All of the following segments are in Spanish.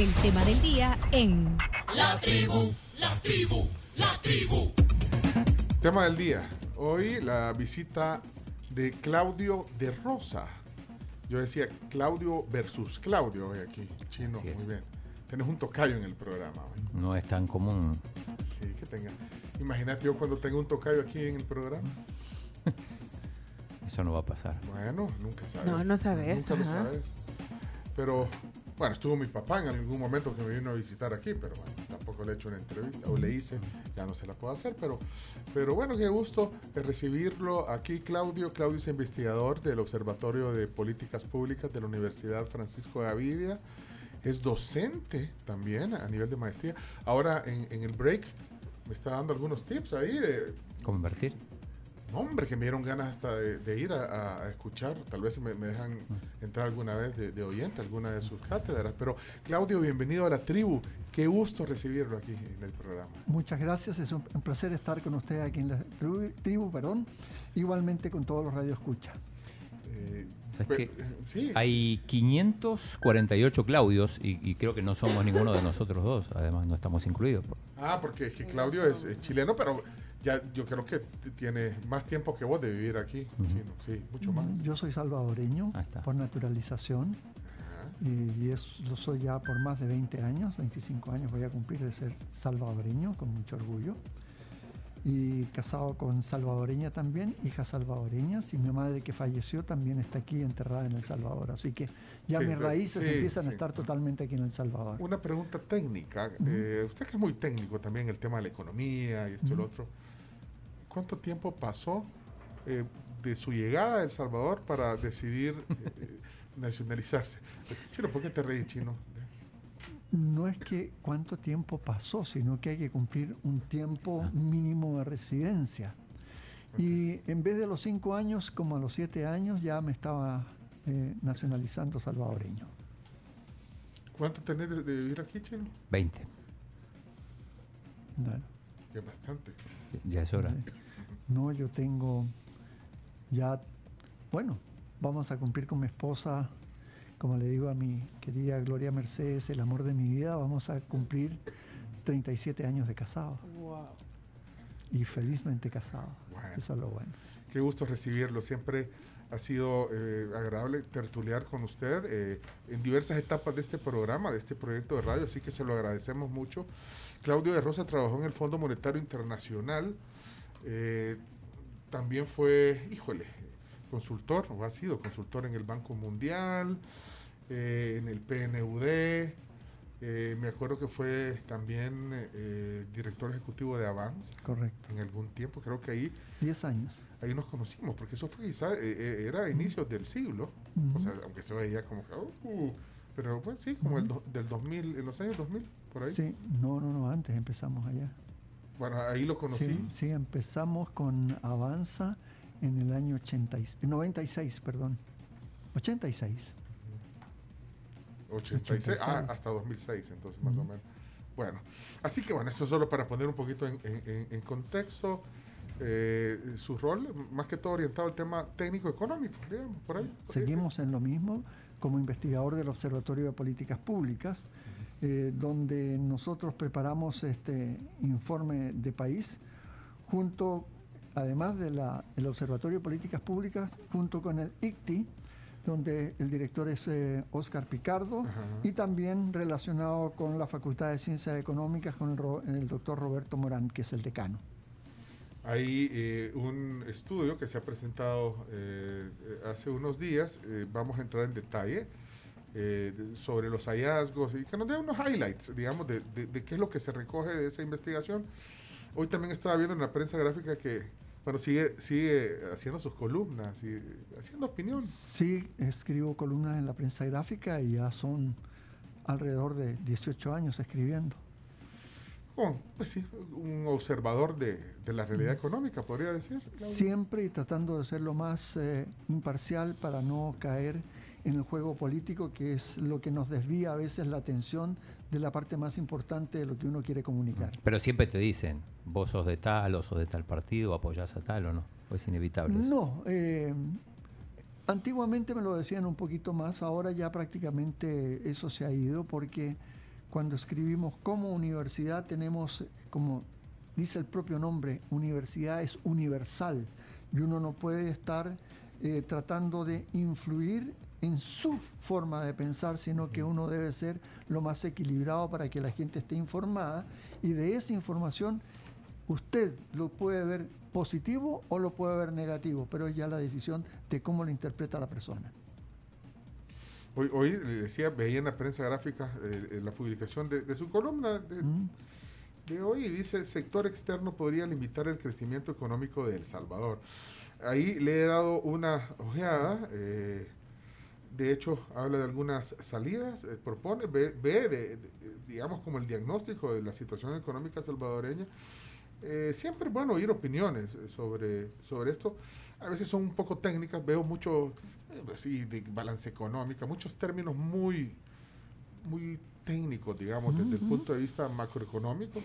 El tema del día en La tribu, la tribu, la tribu. Tema del día. Hoy la visita de Claudio de Rosa. Yo decía Claudio versus Claudio hoy aquí. Chino, muy bien. Tienes un tocayo en el programa hoy. No es tan común. Sí, que tenga. Imagínate yo cuando tengo un tocayo aquí en el programa. Eso no va a pasar. Bueno, nunca sabes. No, no sabes, Nunca lo ajá. sabes. Pero, bueno, estuvo mi papá en algún momento que me vino a visitar aquí, pero bueno, tampoco le he hecho una entrevista, o le hice, ya no se la puedo hacer, pero, pero bueno, qué gusto recibirlo aquí, Claudio. Claudio es investigador del Observatorio de Políticas Públicas de la Universidad Francisco de Gavidia. Es docente también a nivel de maestría. Ahora, en, en el break, me está dando algunos tips ahí de ¿Cómo invertir? No, hombre, que me dieron ganas hasta de, de ir a, escuchar. Tal vez me, me dejan entrar alguna vez de, de oyente, alguna de sus cátedras. Pero, Claudio, bienvenido a la tribu. Qué gusto recibirlo aquí en el programa. Muchas gracias, es un, un placer estar con usted aquí en la tribu, tribu, perdón, igualmente con todos los radioescuchas. Eh, Hay 548 Claudios y, y creo que no somos ninguno de nosotros dos. Además, no estamos incluidos. ah, porque es que Claudio es, es chileno, pero ya yo creo que tiene más tiempo que vos de vivir aquí. chino. Sí, mucho más. Yo soy salvadoreño por naturalización y, y es, lo soy ya por más de 20 años, 25 años voy a cumplir de ser salvadoreño con mucho orgullo. Y casado con salvadoreña también, hijas salvadoreñas, y mi madre que falleció también está aquí enterrada en El Salvador. Así que ya Sí, mis raíces sí, empiezan sí. a estar totalmente aquí en El Salvador. Una pregunta técnica. Eh, usted que es muy técnico también en el tema de la economía y esto y lo otro. ¿Cuánto tiempo pasó eh, de su llegada a El Salvador para decidir eh, nacionalizarse? Chino, ¿por qué te reí, Chino? No es que cuánto tiempo pasó, sino que hay que cumplir un tiempo mínimo de residencia. Y en vez de los cinco años, como a los siete años, ya me estaba eh, nacionalizando salvadoreño. ¿Cuánto tenés de, de vivir aquí, Chino? 20. Claro. Que es bastante. Ya es hora. No, yo tengo ya, bueno, vamos a cumplir con mi esposa, como le digo a mi querida Gloria Mercedes, el amor de mi vida, vamos a cumplir 37 años de casado. Y felizmente casado. Bueno. Eso es lo bueno. Qué gusto recibirlo. Siempre ha sido eh, agradable tertuliar con usted eh, en diversas etapas de este programa, de este proyecto de radio, así que se lo agradecemos mucho. Claudio de Rosa trabajó en el Fondo Monetario Internacional. Eh, también fue, híjole, consultor, o ha sido consultor en el Banco Mundial, eh, en el PNUD. eh, me acuerdo que fue también eh, director ejecutivo de Avance Correcto. en algún tiempo. Creo que ahí 10 años. ahí nos conocimos, porque eso fue quizá, eh, era a inicios del siglo, o sea, aunque se veía como que, uh, pero pues sí, como el do- del 2000, en los años 2000, por ahí. Sí, no, no, no, antes empezamos allá. Bueno, ahí lo conocí. Sí, sí, empezamos con Avanza en el año 80, y- 96, perdón. 86. 86, ah, 86. hasta 2006, entonces más o menos. Bueno, así que bueno, eso solo para poner un poquito en, en- en- en contexto eh, su rol, más que todo orientado al tema técnico-económico, digamos, por ahí. por ahí. Seguimos en lo mismo como investigador del Observatorio de Políticas Públicas, eh, donde nosotros preparamos este informe de país junto, además del Observatorio de Políticas Públicas, junto con el ICTI, donde el director es eh, Oscar Picardo, Ajá. y también relacionado con la Facultad de Ciencias Económicas con el, el doctor Roberto Morán, que es el decano. Hay eh, un estudio que se ha presentado eh, eh, hace unos días, eh, vamos a entrar en detalle eh, sobre los hallazgos y que nos dé unos highlights, digamos, de, de- de qué es lo que se recoge de esa investigación. Hoy también estaba viendo en la prensa gráfica que, bueno, sigue, sigue haciendo sus columnas y haciendo opinión. Sí, escribo columnas en la prensa gráfica y ya son alrededor de 18 años escribiendo. Como, pues sí, un observador de, de la realidad económica, podría decir. Claudio. Siempre y tratando de ser lo más eh, imparcial para no caer en el juego político, que es lo que nos desvía a veces la atención de la parte más importante de lo que uno quiere comunicar. Pero siempre te dicen, vos sos de tal o sos de tal partido, apoyás a tal o no. O es inevitable. eso. No, eh, antiguamente me lo decían un poquito más, ahora ya prácticamente eso se ha ido porque cuando escribimos como universidad tenemos, como dice el propio nombre, universidad es universal y uno no puede estar eh, tratando de influir en su forma de pensar, sino que uno debe ser lo más equilibrado para que la gente esté informada y de esa información usted lo puede ver positivo o lo puede ver negativo, pero es ya la decisión de cómo lo interpreta la persona. Hoy, hoy le decía, veía en la prensa gráfica eh, la publicación de, su columna de, de, hoy y dice, sector externo podría limitar el crecimiento económico de El Salvador. Ahí le he dado una ojeada. Eh, de hecho, habla de algunas salidas, eh, propone, ve, de, digamos, como el diagnóstico de la situación económica salvadoreña. Eh, siempre es bueno oír opiniones eh, sobre, sobre esto. A veces son un poco técnicas, veo mucho, sí, de balance económica, muchos términos muy, muy técnicos, digamos, desde el punto de vista macroeconómico.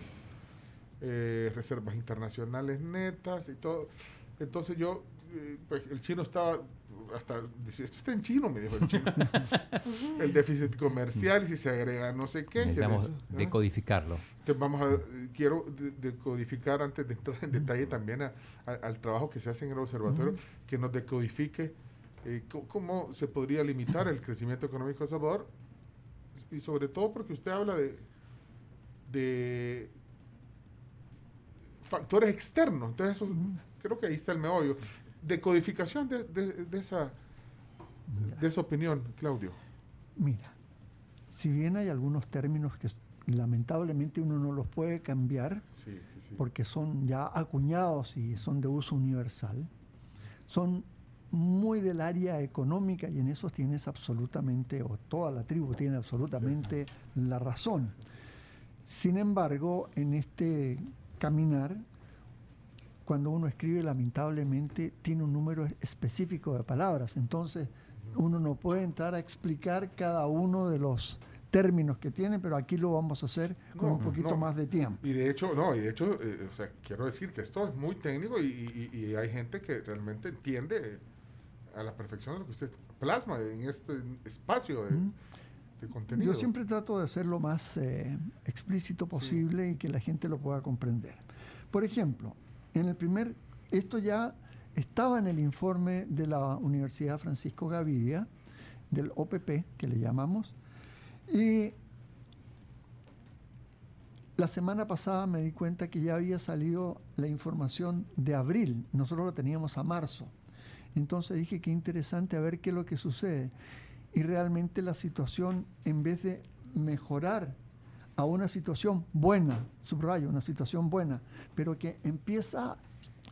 reservas internacionales netas y todo. Entonces yo, pues el chino estaba hasta esto está en chino, me dijo el chino. el déficit comercial, y si se agrega no sé qué. Necesitamos decodificarlo. Entonces vamos a, quiero decodificar antes de entrar en detalle también al trabajo que se hace en el observatorio, que nos decodifique eh, cómo se podría limitar el crecimiento económico de Salvador y sobre todo porque usted habla de, de factores externos. Entonces, eso, creo que ahí está el meollo de codificación de, de, esa, de esa opinión, Claudio. Mira, si bien hay algunos términos que lamentablemente uno no los puede cambiar porque son ya acuñados y son de uso universal, son muy del área económica y en eso tienes absolutamente, o toda la tribu tiene absolutamente la razón. Sin embargo, en este caminar cuando uno escribe lamentablemente tiene un número específico de palabras, entonces uno no puede entrar a explicar cada uno de los términos que tiene, pero aquí lo vamos a hacer con un poquito más de tiempo. Y de hecho, no, y de hecho, eh, o sea, quiero decir que esto es muy técnico y, hay gente que realmente entiende a la perfección lo que usted plasma en este espacio de, contenido. Yo siempre trato de hacer lo más eh, explícito posible y que la gente lo pueda comprender. Por ejemplo, en el primer, esto ya estaba en el informe de la Universidad Francisco Gavidia, del OPP, que le llamamos, y la semana pasada me di cuenta que ya había salido la información de abril, nosotros lo teníamos a marzo. Entonces dije que interesante a ver qué es lo que sucede. Y realmente la situación, en vez de mejorar a una situación buena, subrayo, una situación buena, pero que empieza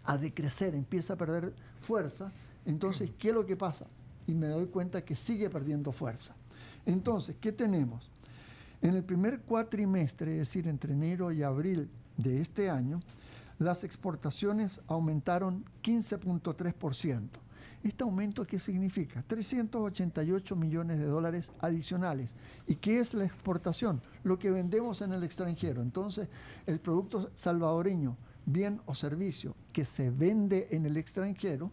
a decrecer, empieza a perder fuerza, entonces, ¿qué es lo que pasa? Y me doy cuenta que sigue perdiendo fuerza. Entonces, ¿qué tenemos? En el primer cuatrimestre, es decir, entre enero y abril de este año, las exportaciones aumentaron 15.3%. ¿Este aumento qué significa? 388 millones de dólares adicionales. ¿Y qué es la exportación? Lo que vendemos en el extranjero. Entonces, el producto salvadoreño, bien o servicio, que se vende en el extranjero,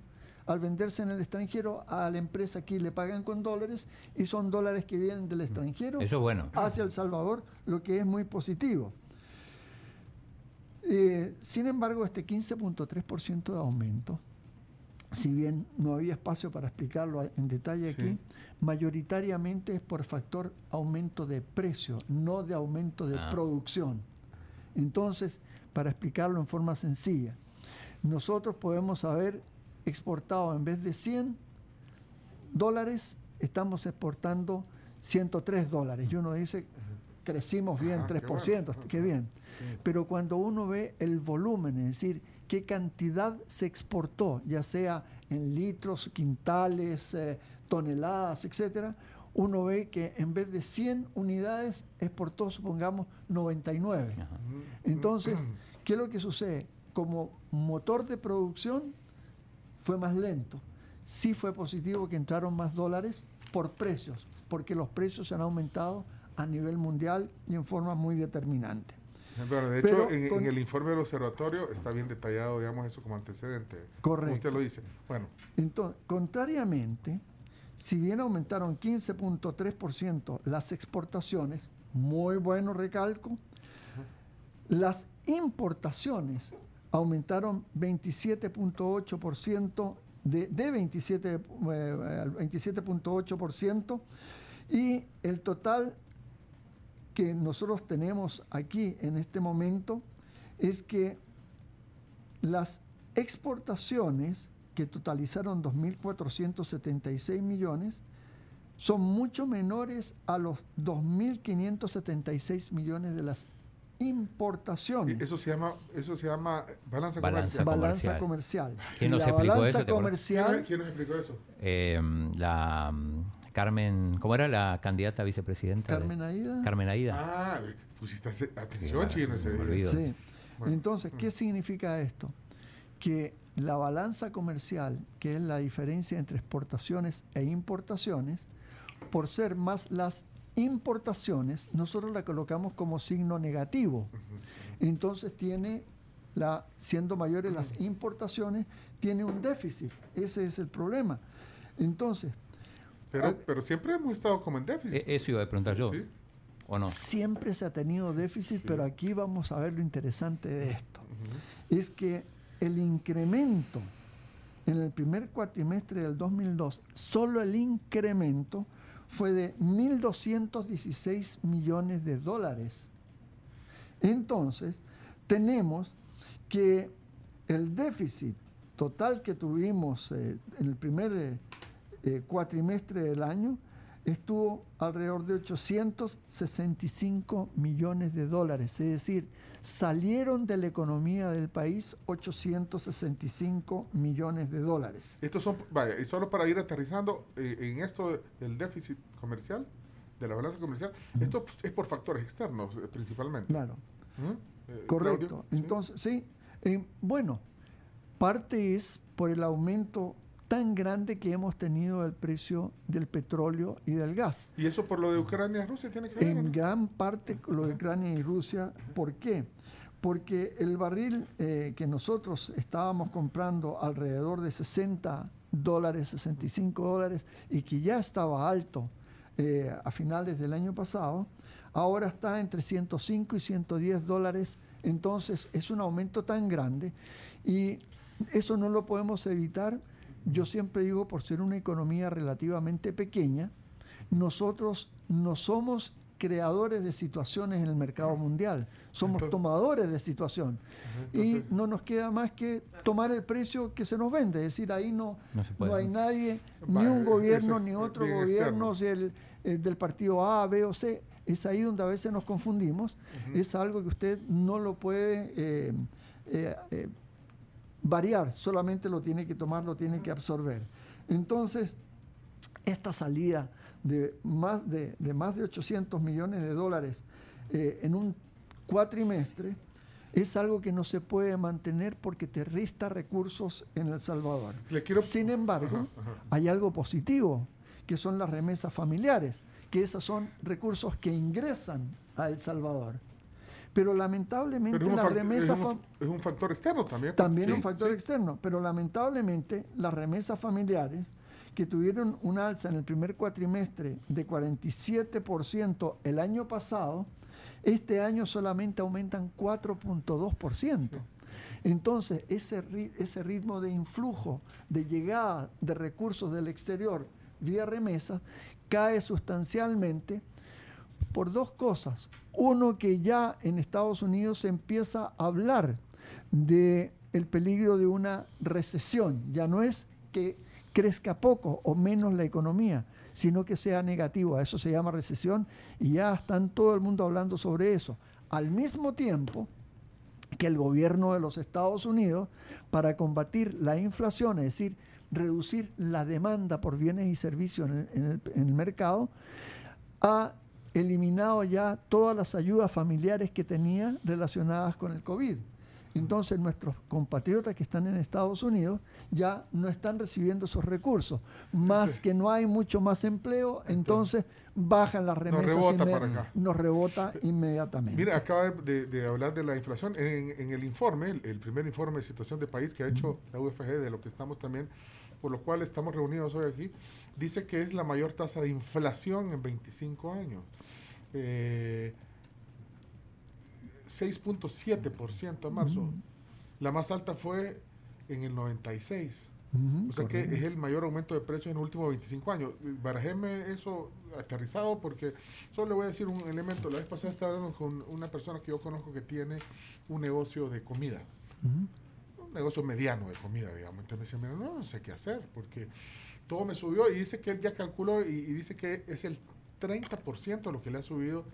al venderse en el extranjero, a la empresa aquí le pagan con dólares y son dólares que vienen del extranjero Eso bueno. hacia El Salvador, lo que es muy positivo. Eh, sin embargo, este 15.3% de aumento si bien no había espacio para explicarlo en detalle aquí, mayoritariamente es por factor aumento de precio, no de aumento de ah. producción. Entonces, para explicarlo en forma sencilla, nosotros podemos haber exportado en vez de 100 dólares, estamos exportando 103 dólares. Y uno dice, crecimos bien, 3%, qué, bien. Pero cuando uno ve el volumen, es decir, qué cantidad se exportó, ya sea en litros, quintales, eh, toneladas, etcétera, uno ve que en vez de 100 unidades exportó, supongamos, 99. Entonces, ¿qué es lo que sucede? Como motor de producción fue más lento. Sí fue positivo que entraron más dólares por precios, porque los precios se han aumentado a nivel mundial y en forma muy determinante. Pero de hecho, en, el informe del observatorio está bien detallado, digamos, eso como antecedente. Correcto. usted lo dice. Bueno. Entonces, contrariamente, si bien aumentaron 15.3% las exportaciones, muy bueno recalco. Las importaciones aumentaron 27.8%, de, de 27, eh, al 27.8%, y el total que nosotros tenemos aquí en este momento es que las exportaciones que totalizaron 2.476 millones son mucho menores a los 2.576 millones de las importaciones. Eso se llama, eso se llama balanza, Balanza comercial. Balanza comercial. ¿Quién nos la explicó balanza eso? ¿Quién, nos explicó eso? Eh, la Carmen, ¿cómo era la candidata a vicepresidenta? de- Carmen Aida. Carmen Aida. Ah, pusiste atención, bárbaro, chino, ese me día. olvido. Sí. Bueno. Entonces, ¿qué significa esto? Que la balanza comercial, que es la diferencia entre exportaciones e importaciones, por ser más las importaciones, nosotros la colocamos como signo negativo. Entonces tiene la, siendo mayores las importaciones, tiene un déficit. Ese es el problema. Entonces, Pero, pero siempre hemos estado como en déficit. E- Eso iba a preguntar yo. Sí. ¿O no? siempre se ha tenido déficit, Sí. pero aquí vamos a ver lo interesante de esto. Es que el incremento en el primer cuatrimestre del 2002, solo el incremento fue de 1.216 millones de dólares. Entonces, tenemos que el déficit total que tuvimos eh, en el primer eh, cuatrimestre del año estuvo alrededor de 865 millones de dólares, es decir, salieron de la economía del país 865 millones de dólares. Estos son, vaya, y solo para ir aterrizando eh, en esto de- del déficit comercial, de la balanza comercial, esto pues, es por factores externos eh, principalmente. Claro, ¿Mm? Eh, correcto. Entonces, sí, bueno, parte es por el aumento tan grande que hemos tenido del precio del petróleo y del gas. ¿Y eso por lo de Ucrania y Rusia tiene que ver? En no? gran parte con lo de Ucrania y Rusia. ¿Por qué? Porque el barril eh, que nosotros estábamos comprando alrededor de 60 dólares, 65 dólares, y que ya estaba alto eh, a finales del año pasado, ahora está entre 105 y 110 dólares. Entonces es un aumento tan grande y eso no lo podemos evitar. Yo siempre digo, por ser una economía relativamente pequeña, nosotros no somos creadores de situaciones en el mercado mundial, somos Entonces- tomadores de situación. y no nos queda más que tomar el precio que se nos vende, es decir, ahí no, No hay nadie, ni un gobierno, ni otro gobierno, si el, eh, del partido A, B o C. Es ahí donde a veces nos confundimos. Es algo que usted no lo puede eh, eh, eh, variar, solamente lo tiene que tomar, lo tiene que absorber. Entonces, esta salida de más de, de más de 800 millones de dólares eh, en un cuatrimestre es algo que no se puede mantener porque te resta recursos en El Salvador. Quiero- Sin embargo, hay algo positivo, que son las remesas familiares, que esos son recursos que ingresan a El Salvador. Pero lamentablemente Pero las remesas es es un factor externo también. también Sí, un factor sí. externo, pero lamentablemente las remesas familiares que tuvieron un alza en el primer cuatrimestre de 47% el año pasado, este año solamente aumentan 4.2%. Entonces, ese, ri- ese ritmo de influjo, de llegada de recursos del exterior vía remesas, cae sustancialmente por dos cosas. Uno, que ya en Estados Unidos se empieza a hablar de el peligro de una recesión. Ya no es que crezca poco o menos la economía, sino que sea negativo. A eso se llama recesión y ya están todo el mundo hablando sobre eso. Al mismo tiempo que el gobierno de los Estados Unidos, para combatir la inflación, es decir, reducir la demanda por bienes y servicios en el, en el- en el mercado, ha eliminado ya todas las ayudas familiares que tenía relacionadas con el COVID. Entonces nuestros compatriotas que están en Estados Unidos ya no están recibiendo esos recursos. Más que no hay mucho más empleo, entonces bajan las remesas. rebota inme- para acá. Nos rebota inmediatamente. Mira, acaba de, de hablar de la inflación. En, en el informe, el, el primer informe de situación de país que ha hecho la UFG, de lo que estamos también, por lo cual estamos reunidos hoy aquí, dice que es la mayor tasa de inflación en 25 años. eh, 6.7% en marzo. Ujú. La más alta fue en el 96. Ujú, O sea que es el mayor aumento de precios en los últimos 25 años. Barajeme eso aterrizado porque solo le voy a decir un elemento. La vez pasada estaba hablando con una persona que yo conozco que tiene un negocio de comida. Ujú. Un negocio mediano de comida, digamos. Entonces me decía, mira, no, no sé qué hacer porque todo me subió y dice que él ya calculó y, y dice que es el 30% lo que le ha subido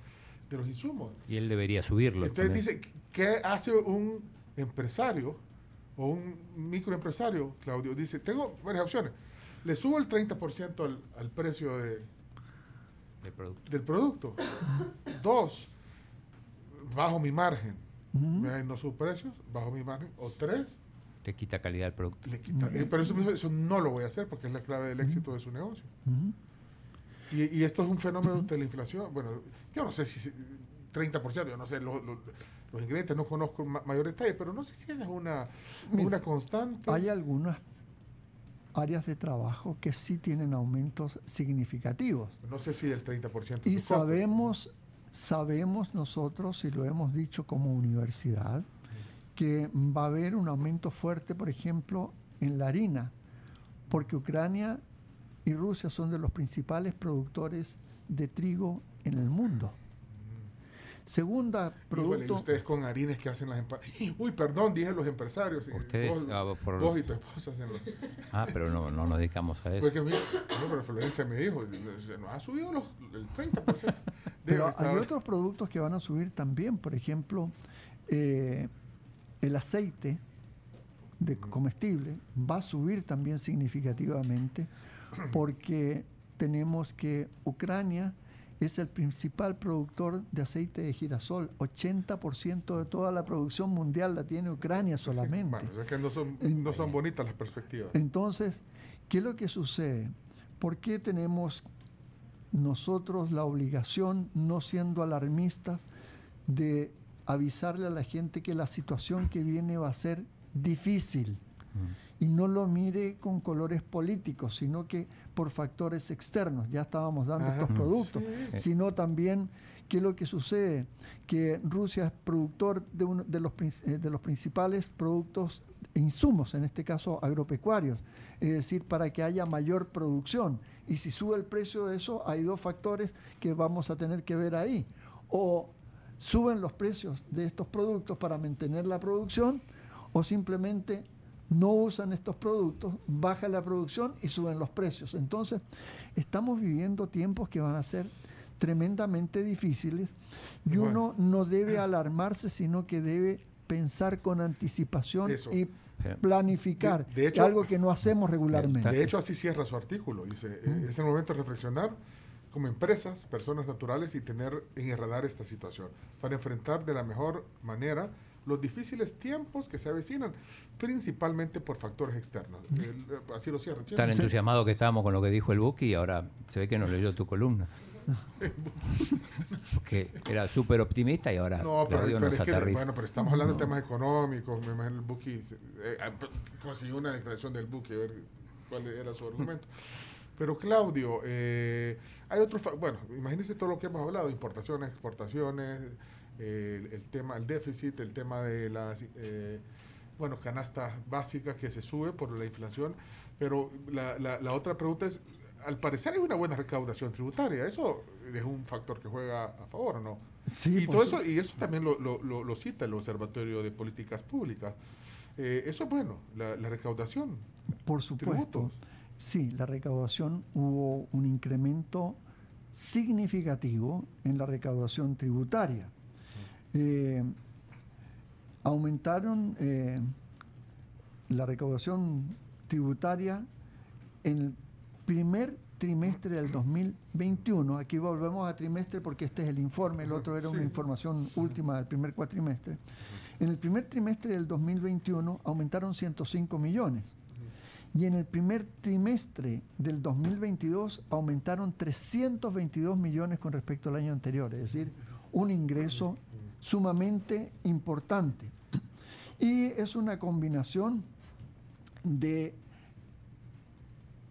de los insumos. Y él debería subirlo. Entonces también. dice, ¿qué hace un empresario o un microempresario, Claudio? Dice, tengo varias opciones. Le subo el 30% al, al precio de- producto. del producto. Dos, bajo mi margen. Ujú. ¿Ve? No sus precios, bajo mi margen. O tres, Le quita calidad al producto. le quita. eh, Pero eso, mismo- eso no lo voy a hacer porque es la clave del éxito de su negocio. Y, y esto es un fenómeno de la inflación. Bueno, yo no sé si se- 30%, yo no sé lo- lo- los ingredientes, no conozco ma- mayor detalle, pero no sé si esa es una, Mira, una constante. Hay algunas áreas de trabajo que sí tienen aumentos significativos. No sé si del 30%. Y sabemos, sabemos nosotros, y lo hemos dicho como universidad, que va a haber un aumento fuerte, por ejemplo, en la harina, porque Ucrania y Rusia son de los principales productores de trigo en el mundo. Segunda Híjole, y producto, ustedes con harines que hacen las empanadas. Uy, perdón, dije los empresarios. Ustedes, Vos, ah, por vos los- y tu esposa hacen los. Ah, pero no, no nos dedicamos a eso. Porque mira, no, pero Florencia me dijo, se nos ha subido los, el 30%. Debe Pero estar- hay otros productos que van a subir también, por ejemplo, eh, el aceite de comestible va a subir también significativamente porque tenemos que Ucrania es el principal productor de aceite de girasol. 80% de toda la producción mundial la tiene Ucrania solamente. Bueno, es que no son, no son bonitas las perspectivas. Entonces, ¿qué es lo que sucede? ¿Por qué tenemos nosotros la obligación, no siendo alarmistas, de avisarle a la gente que la situación que viene va a ser difícil? Y no lo mire con colores políticos, sino que por factores externos. Ya estábamos dando Ajá. estos productos, Sí. sino también qué es lo que sucede, que Rusia es productor de uno de los, eh, de los principales productos e insumos, en este caso agropecuarios, es decir, para que haya mayor producción. Y si sube el precio de eso, hay dos factores que vamos a tener que ver ahí. O suben los precios de estos productos para mantener la producción, o simplemente no usan estos productos, baja la producción y suben los precios. Entonces, estamos viviendo tiempos que van a ser tremendamente difíciles y Bueno. uno no debe alarmarse, sino que debe pensar con anticipación Eso. y Pero- planificar, De- de hecho- algo que no hacemos regularmente. De hecho, así cierra su artículo. Dice, eh, es el momento de reflexionar como empresas, personas naturales y tener en el radar esta situación para enfrentar de la mejor manera los difíciles tiempos que se avecinan, principalmente por factores externos. El- así lo cierra. Tan entusiasmado que estábamos con lo que dijo el Buki y ahora se ve que no leyó tu columna. Porque era súper optimista y ahora No, pero, pero nos es que, aterriza. bueno, pero estamos hablando de temas económicos. Me imagino el Buki eh, ah, p- consiguió una declaración del Buki, a ver cuál era su argumento. Pero Claudio, eh, hay otros, bueno, imagínese todo lo que hemos hablado, importaciones, exportaciones, eh, el, el tema, el déficit, el tema de las, eh, bueno, canastas básicas que se sube por la inflación, pero la, la, la otra pregunta es, al parecer hay una buena recaudación tributaria, eso es un factor que juega a favor, ¿o no? Sí, y todo eso y eso también lo, lo, lo- lo cita el Observatorio de Políticas Públicas. Eh, eso es bueno, la, la recaudación. Por supuesto. tributos. Sí, la recaudación hubo un incremento significativo en la recaudación tributaria. Eh, aumentaron eh, la recaudación tributaria en el primer trimestre del 2021. Aquí volvemos a trimestre porque este es el informe, el otro era una Sí. información última del primer cuatrimestre. En el primer trimestre del 2021 aumentaron 105 millones. Y en el primer trimestre del 2022 aumentaron 322 millones con respecto al año anterior, es decir, un ingreso sumamente importante. Y es una combinación de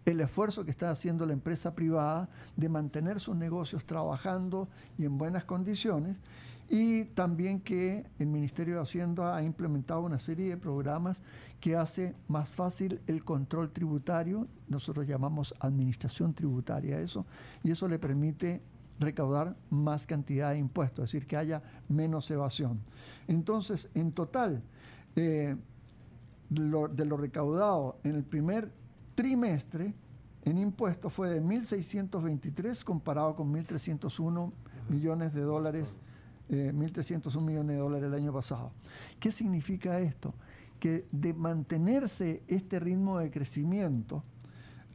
el esfuerzo que está haciendo la empresa privada de mantener sus negocios trabajando y en buenas condiciones y también que el Ministerio de Hacienda ha implementado una serie de programas que hace más fácil el control tributario, nosotros llamamos administración tributaria eso, y eso le permite recaudar más cantidad de impuestos, es decir, que haya menos evasión. Entonces, en total, eh, de lo recaudado en el primer trimestre en impuestos fue de 1.623 comparado con 1.301 millones de dólares, 1.301 eh, millones de dólares el año pasado. ¿Qué significa esto? Que de mantenerse este ritmo de crecimiento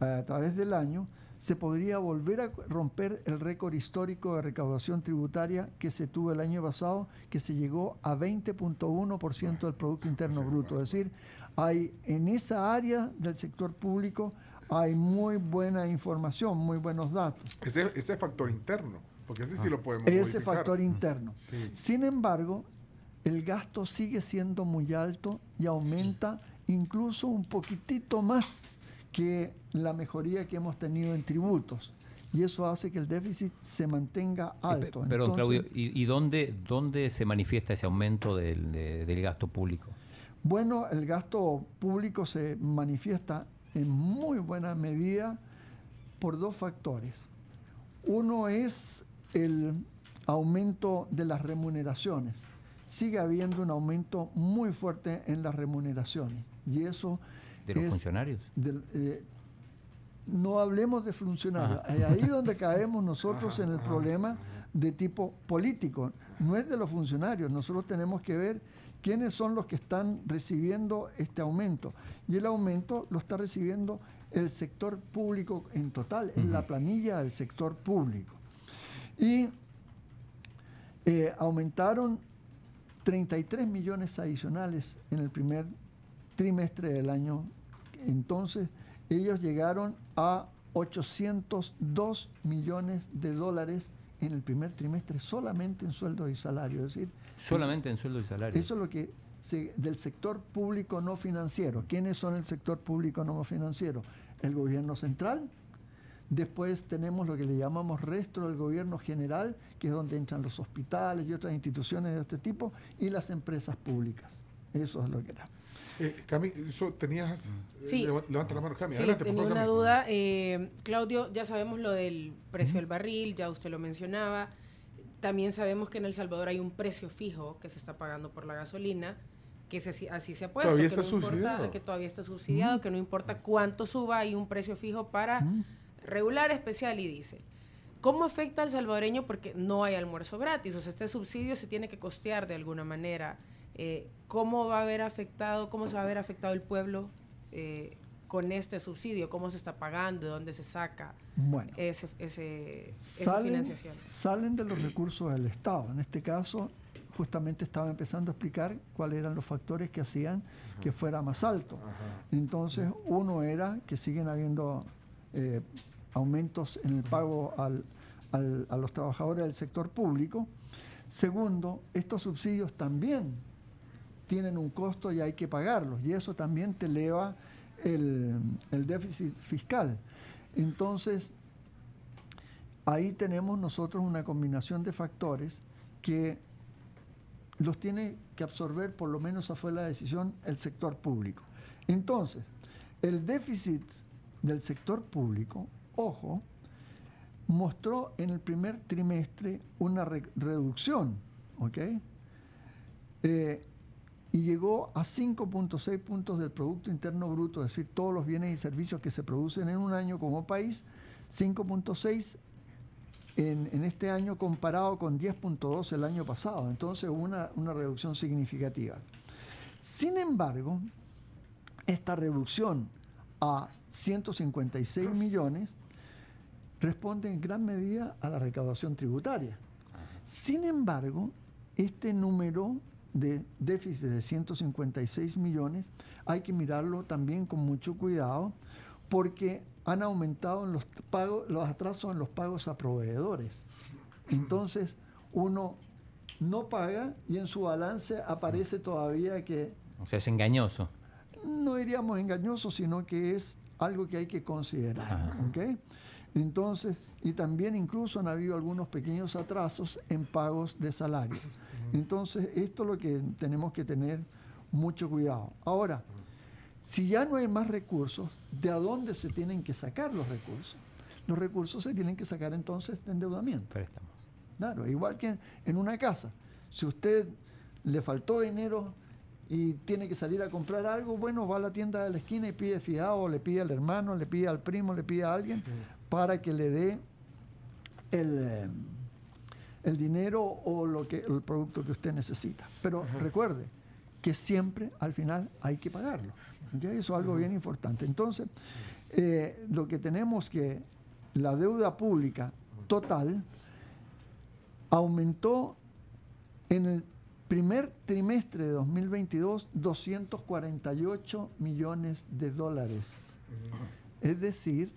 eh, a través del año, se podría volver a romper el récord histórico de recaudación tributaria que se tuvo el año pasado, que se llegó a 20.1% del Producto Interno Bruto. Es decir, hay en esa área del sector público hay muy buena información, muy buenos datos. Ese, ese factor interno, porque ese sí lo podemos Ese factor interno. Sin embargo, el gasto sigue siendo muy alto y aumenta incluso un poquitito más que la mejoría que hemos tenido en tributos. Y eso hace que el déficit se mantenga alto. Perdón, Claudio, ¿y, dónde, dónde se manifiesta ese aumento del, del gasto público? Bueno, el gasto público se manifiesta en muy buena medida por dos factores. Uno es el aumento de las remuneraciones. Sigue habiendo un aumento muy fuerte en las remuneraciones. Y eso ¿De los funcionarios? Eh, no hablemos de funcionarios. Es ahí donde caemos nosotros en el problema de tipo político. No es de los funcionarios. Nosotros tenemos que ver quiénes son los que están recibiendo este aumento. Y el aumento lo está recibiendo el sector público en total, en la planilla del sector público. Y eh, aumentaron 33 millones adicionales en el primer trimestre del año. Entonces, ellos llegaron a 802 millones de dólares en el primer trimestre solamente en sueldos y salarios. Es decir, solamente en sueldos y salarios. Eso es lo que del sector público no financiero. ¿Quiénes son el sector público no financiero? El gobierno central. Después tenemos lo que le llamamos resto del gobierno general, que es donde entran los hospitales y otras instituciones de este tipo, y las empresas públicas. Eso es lo que era. Eh, Cami, tenías. Eh, sí. levanta la mano, Cami. Sí, tenía una duda. Eh, Claudio, ya sabemos lo del precio del barril, ya usted lo mencionaba. También sabemos que en El Salvador hay un precio fijo que se está pagando por la gasolina, que así se ha puesto. Todavía que está subsidiado. que todavía está subsidiado, que no importa cuánto suba, hay un precio fijo para regular, especial y dice. ¿Cómo afecta al salvadoreño? Porque no hay almuerzo gratis. O sea, este subsidio se tiene que costear de alguna manera. Eh, ¿Cómo va a haber afectado, cómo se va a ver afectado el pueblo eh, con este subsidio? ¿Cómo se está pagando? ¿De dónde se saca ese, esa financiación? Salen de los recursos del Estado. En este caso, justamente estaba empezando a explicar cuáles eran los factores que hacían que fuera más alto. Entonces, uno era que siguen habiendo eh, aumentos en el pago a los trabajadores del sector público. Segundo, estos subsidios también tienen un costo y hay que pagarlos. Y eso también te eleva el, déficit fiscal. Entonces, ahí tenemos nosotros una combinación de factores que los tiene que absorber, por lo menos esa fue la decisión, el sector público. Entonces, el déficit del sector público, ojo, mostró en el primer trimestre una reducción, ¿ok? Eh, y llegó a 5.6 puntos del Producto Interno Bruto, es decir, todos los bienes y servicios que se producen en un año como país, 5.6 en, este año comparado con 10.2 el año pasado, entonces hubo una, una reducción significativa. Sin embargo, esta reducción a 156 millones responde en gran medida a la recaudación tributaria. Sin embargo, este número de déficit de 156 millones, hay que mirarlo también con mucho cuidado porque han aumentado los, pagos, los atrasos en los pagos a proveedores. Entonces, uno no paga y en su balance aparece todavía que... O sea, es engañoso. No diríamos engañoso, sino que es algo que hay que considerar. ¿ok? Entonces, y también incluso han habido algunos pequeños atrasos en pagos de salario. Entonces, esto es lo que tenemos que tener mucho cuidado. Ahora, si ya no hay más recursos, ¿de a dónde se tienen que sacar los recursos? Los recursos se tienen que sacar entonces de endeudamiento. Préstamos. Claro, igual que en una casa. Si usted le faltó dinero y tiene que salir a comprar algo, bueno, va a la tienda de la esquina y pide fiado, le pide al hermano, le pide al primo, le pide a alguien para que le dé el, eh, el dinero o lo que, el producto que usted necesita. Pero recuerde que siempre al final hay que pagarlo. ¿ya? Eso es algo bien importante. Entonces, eh, lo que tenemos que la deuda pública total aumentó en el primer trimestre de 2022 248 millones de dólares. Es decir,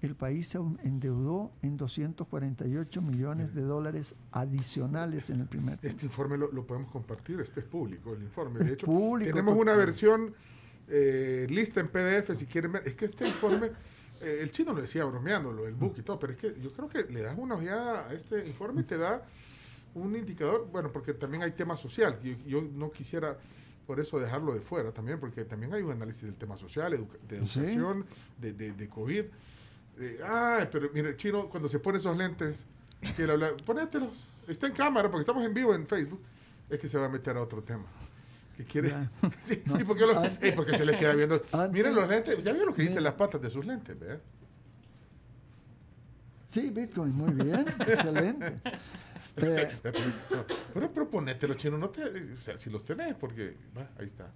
el país se endeudó en 248 millones de dólares adicionales en el primer trimestre. Este informe lo, lo podemos compartir, este es público, el informe. De hecho, público, tenemos pues, una versión eh, lista en PDF si quieren ver. Es que este informe, eh, el chino lo decía bromeándolo, el book y todo, pero es que yo creo que le das una ojeada a este informe y te da un indicador, bueno, porque también hay tema social. Yo, yo no quisiera por eso dejarlo de fuera también, porque también hay un análisis del tema social, educa- de Sí. educación, de, de, de COVID. Eh, ay, pero mire, el chino, cuando se pone esos lentes, ponételos. Está en cámara, porque estamos en vivo en Facebook. Es que se va a meter a otro tema. Que quiere. Ya. Sí, No. ¿Y los- porque se le queda viendo. Miren los lentes. Ya vieron lo que dicen las patas de sus lentes, ¿verdad? Sí, Bitcoin, muy bien, excelente. Eh, pero, pero, ponételos, chino. No te, o sea, si los tenés, porque. va, ahí está.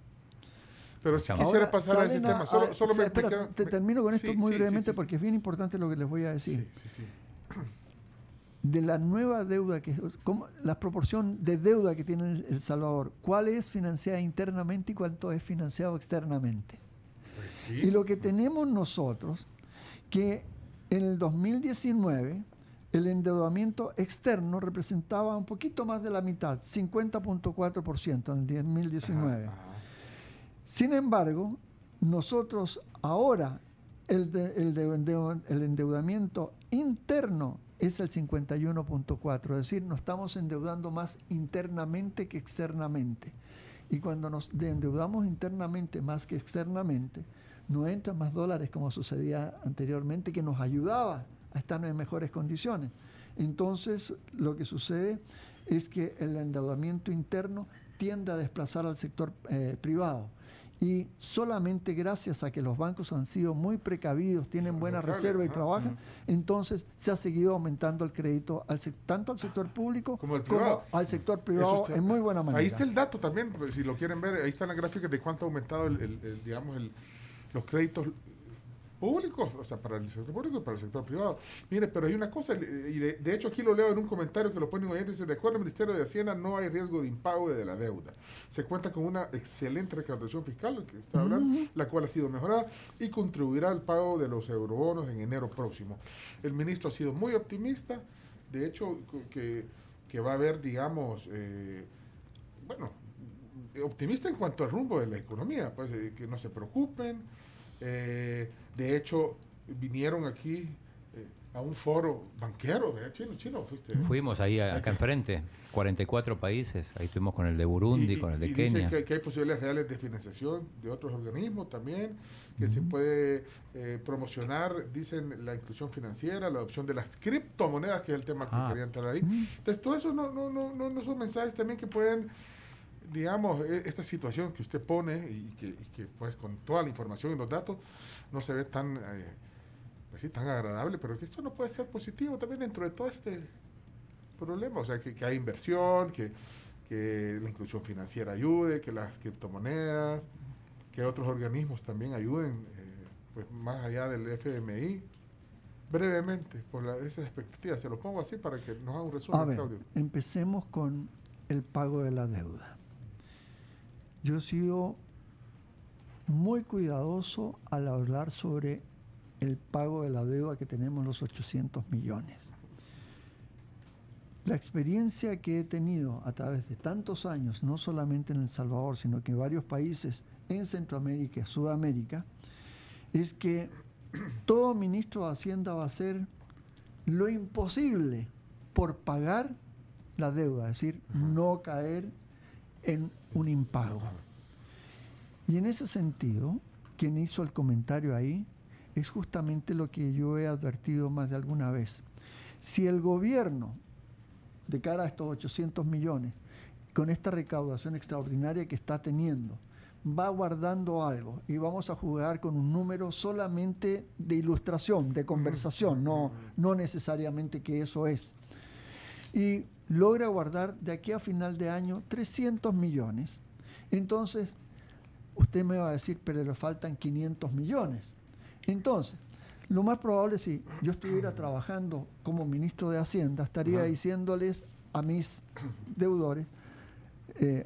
Pero si Ahora quisiera pasar a ese salen tema, solo, a- solo me espera, explica- te me- termino con esto sí, muy sí, brevemente sí, porque es bien importante lo que les voy a decir. De la nueva deuda, que cómo- la proporción de deuda que tiene El Salvador, ¿cuál es financiada internamente y cuánto es financiado externamente? Pues. Y lo que tenemos nosotros, que en el 2019 el endeudamiento externo representaba un poquito más de la mitad, 50.4% en el 2019. Ajá, ajá. Sin embargo, nosotros ahora el, de- el de- el endeudamiento interno es el 51.4, es decir, nos estamos endeudando más internamente que externamente. Y cuando nos de- endeudamos internamente más que externamente, no entran más dólares como sucedía anteriormente, que nos ayudaba a estar en mejores condiciones. Entonces, lo que sucede es que el endeudamiento interno tiende a desplazar al sector eh, privado. Y solamente gracias a que los bancos han sido muy precavidos, tienen buena reserva y trabajan, entonces se ha seguido aumentando el crédito al tanto al sector público Como al sector privado está- en muy buena manera. Ahí está el dato también, si lo quieren ver, ahí están las gráficas de cuánto ha aumentado el, el- el, digamos, el, los créditos públicos, o sea, para el sector público y para el sector privado. Mire, pero hay una cosa, eh, y de, de hecho aquí lo leo en un comentario que lo pone un oyente, dice, de acuerdo al Ministerio de Hacienda no hay riesgo de impago de la deuda. Se cuenta con una excelente recaudación fiscal, que está hablando, la cual ha sido mejorada y contribuirá al pago de los eurobonos en enero próximo. El ministro ha sido muy optimista, de hecho, que va a haber, digamos, eh, bueno, optimista en cuanto al rumbo de la economía, pues eh, que no se preocupen. Eh, de hecho, vinieron aquí eh, a un foro banquero, ¿verdad? Chino, chino, fuiste. Fuimos ahí a- acá enfrente, 44 países, ahí estuvimos con el de Burundi, Y- con el de y Kenia. Dicen que, que hay posibilidades reales de financiación de otros organismos también, que se puede eh, promocionar, dicen, la inclusión financiera, la adopción de las criptomonedas, que es el tema que Ah. quería entrar ahí. Entonces, todo eso no, no, no, no, no son mensajes también que pueden, digamos, eh, esta situación que usted pone y que, y que, pues con toda la información y los datos no se ve tan, eh, pues sí, tan agradable, pero que esto no puede ser positivo también dentro de todo este problema, o sea, que, que hay inversión, que, que la inclusión financiera ayude, que las criptomonedas, que otros organismos también ayuden, eh, pues más allá del FMI. Brevemente, por la, esas expectativas, se lo pongo así para que nos haga un resumen, A ver, Claudio. empecemos con el pago de la deuda. Yo he sido muy cuidadoso al hablar sobre el pago de la deuda que tenemos los 800 millones. La experiencia que he tenido a través de tantos años, no solamente en El Salvador, sino que en varios países en Centroamérica y Sudamérica, es que todo ministro de Hacienda va a hacer lo imposible por pagar la deuda, es decir, no caer en un impago. Y en ese sentido, quien hizo el comentario ahí es justamente lo que yo he advertido más de alguna vez. Si el gobierno, de cara a estos 800 millones, con esta recaudación extraordinaria que está teniendo, va guardando algo y vamos a jugar con un número solamente de ilustración, de conversación, no, no necesariamente que eso es. Y logra guardar de aquí a final de año 300 millones. Entonces, usted me va a decir, pero le faltan 500 millones. Entonces, lo más probable si yo estuviera trabajando como ministro de Hacienda, estaría diciéndoles a mis deudores, eh,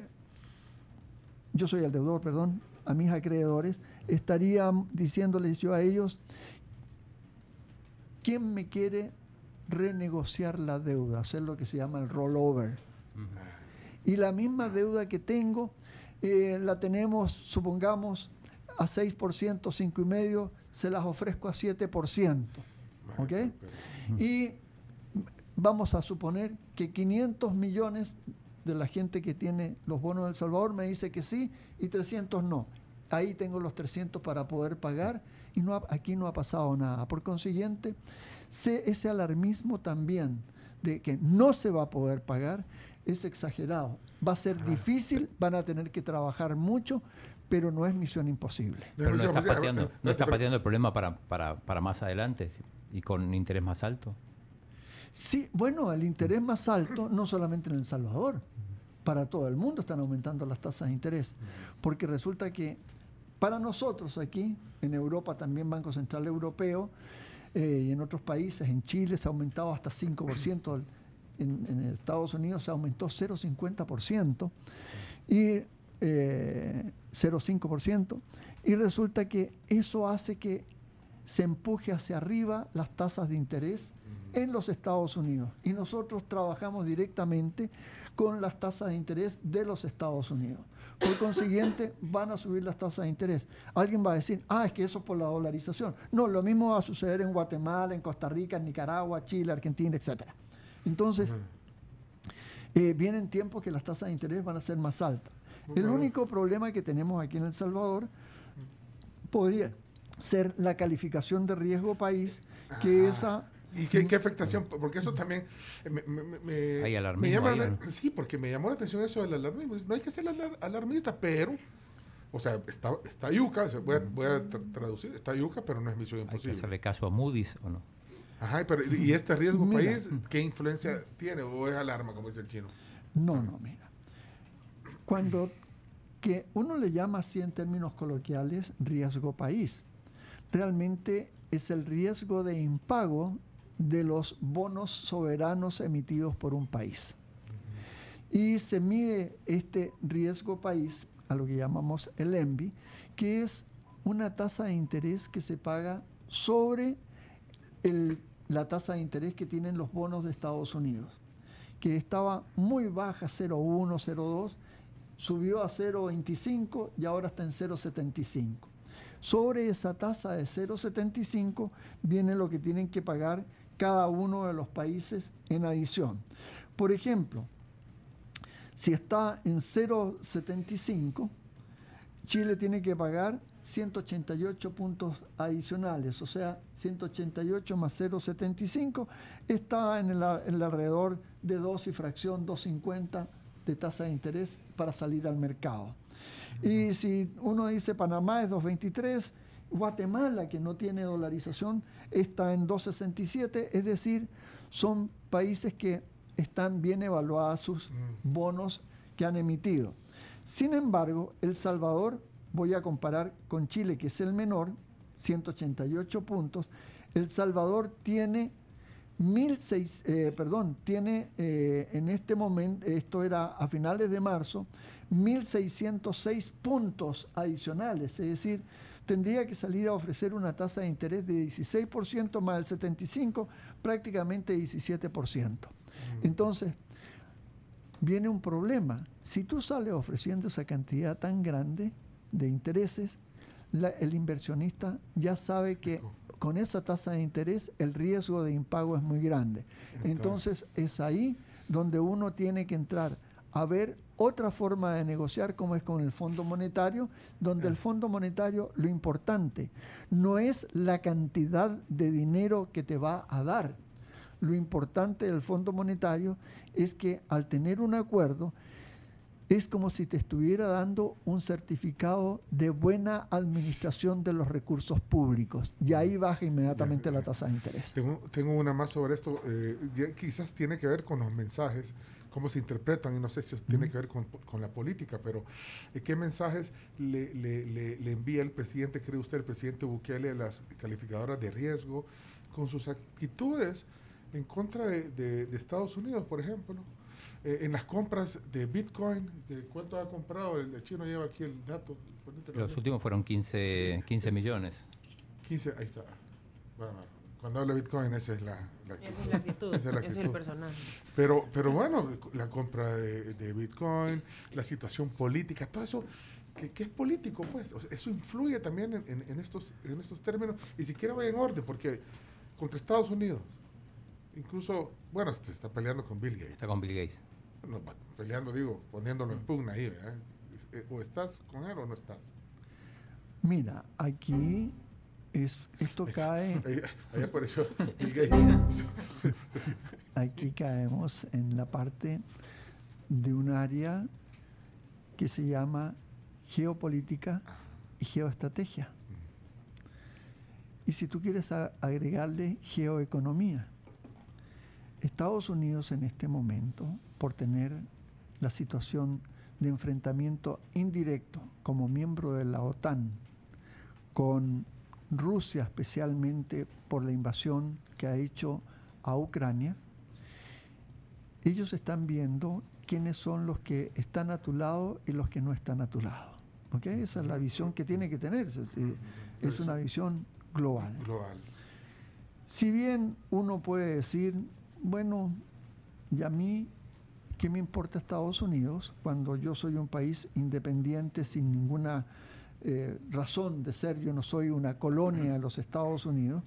yo soy el deudor, perdón, a mis acreedores, estaría diciéndoles yo a ellos, ¿quién me quiere renegociar la deuda? Hacer lo que se llama el rollover. Y la misma deuda que tengo, eh, la tenemos, supongamos, a 6%, 5,5%, se las ofrezco a 7%. ¿Ok? Y vamos a suponer que 500 millones de la gente que tiene los bonos del Salvador me dice que sí y 300 no. Ahí tengo los 300 para poder pagar y no aquí no ha pasado nada. Por consiguiente, ese alarmismo también de que no se va a poder pagar es exagerado. Va a ser difícil, van a tener que trabajar mucho, pero no es misión imposible. Pero no está pateando, no está pateando el problema para, para, para más adelante y con interés más alto. Sí, bueno, el interés más alto, no solamente en El Salvador, para todo el mundo están aumentando las tasas de interés, porque resulta que para nosotros aquí, en Europa también Banco Central Europeo, eh, y en otros países, en Chile se ha aumentado hasta 5%, en, en Estados Unidos se aumentó 0,50% y 0,5%, eh, y resulta que eso hace que se empuje hacia arriba las tasas de interés en los Estados Unidos y nosotros trabajamos directamente con las tasas de interés de los Estados Unidos. Por consiguiente, van a subir las tasas de interés. Alguien va a decir, ah, es que eso es por la dolarización. No, lo mismo va a suceder en Guatemala, en Costa Rica, en Nicaragua, Chile, Argentina, etc. Entonces, eh, vienen tiempos que las tasas de interés van a ser más altas. El único problema que tenemos aquí en El Salvador podría ser la calificación de riesgo país, que esa ¿Y qué, afectación? Porque eso también me, me, hay alarmismo. Sí, porque me llamó la atención eso del alarmismo. No hay que ser alarmista, pero, o sea, está, está yuca, voy a, voy a traducir, está yuca, pero no es misión imposible. ¿Hay que hacerle caso a Moody's o no? Ajá, pero ¿y este riesgo país qué influencia tiene o es alarma, como dice el chino? No, no, mira. Cuando que uno le llama así en términos coloquiales riesgo país, realmente es el riesgo de impago de los bonos soberanos emitidos por un país. Y se mide este riesgo país a lo que llamamos el ENVI, que es una tasa de interés que se paga sobre la tasa de interés que tienen los bonos de Estados Unidos, que estaba muy baja, 0,1, 0,2, subió a 0,25 y ahora está en 0,75. Sobre esa tasa de 0,75 viene lo que tienen que pagar cada uno de los países en adición. Por ejemplo, si está en 0,75, Chile tiene que pagar 188 puntos adicionales, o sea, 188 más 0,75 está en el, alrededor de 2 y fracción 2,50 de tasa de interés para salir al mercado. Y si uno dice Panamá es 2,23, Guatemala, que no tiene dolarización, está en 2,67, es decir, son países que están bien evaluados sus mm. bonos que han emitido. Sin embargo, El Salvador, voy a comparar con Chile, que es el menor, 188 puntos, El Salvador tiene 1006, eh, perdón, tiene eh, en este momento, esto era a finales de marzo, 1.606 puntos adicionales, es decir, tendría que salir a ofrecer una tasa de interés de 16% más el 75%, prácticamente 17%. Mm. Entonces, viene un problema. Si tú sales ofreciendo esa cantidad tan grande de intereses, el inversionista ya sabe que con esa tasa de interés el riesgo de impago es muy grande. Entonces es ahí donde uno tiene que entrar a ver otra forma de negociar como es con el Fondo Monetario, donde el Fondo Monetario lo importante no es la cantidad de dinero que te va a dar. Lo importante del Fondo Monetario es que al tener un acuerdo, es como si te estuviera dando un certificado de buena administración de los recursos públicos. Y ahí baja inmediatamente la tasa de interés. Tengo, una más sobre esto. Eh, quizás tiene que ver con los mensajes, cómo se interpretan, y no sé si tiene que ver con, la política, pero eh, ¿qué mensajes le, envía el presidente, cree usted, el presidente Bukele, a las calificadoras de riesgo, con sus actitudes en contra de Estados Unidos, por ejemplo? Eh, en las compras de Bitcoin, de ¿cuánto ha comprado? El, chino lleva aquí el dato. Los últimos fueron 15, 15 millones. 15, ahí está. Bueno, cuando hablo de Bitcoin, esa es la, actitud. Esa es la actitud, ese es el personaje. Pero, pero bueno, la compra de, Bitcoin, la situación política, todo eso que, es político, pues. eso influye también en, estos, en estos términos. Y siquiera va en orden, porque contra Estados Unidos, incluso, bueno, se está peleando con Bill Gates. Está con Bill Gates peleando, digo, poniéndolo en pugna ahí, eh, O estás con él o no estás. Mira, aquí es, esto cae. Ahí, apareció Aquí caemos en la parte de un área que se llama geopolítica y geoestrategia. Y si tú quieres agregarle geoeconomía, Estados Unidos en este momento, por tener la situación de enfrentamiento indirecto como miembro de la OTAN con Rusia especialmente por la invasión que ha hecho a Ucrania, ellos están viendo quiénes son los que están a tu lado y los que no están a tu lado. Esa es la visión que tiene que tener. Es una visión global. global. Si bien uno puede decir, bueno, y a mí, ¿qué me importa Estados Unidos cuando yo soy un país independiente sin ninguna eh, razón de ser? Yo no soy una colonia de los Estados Unidos.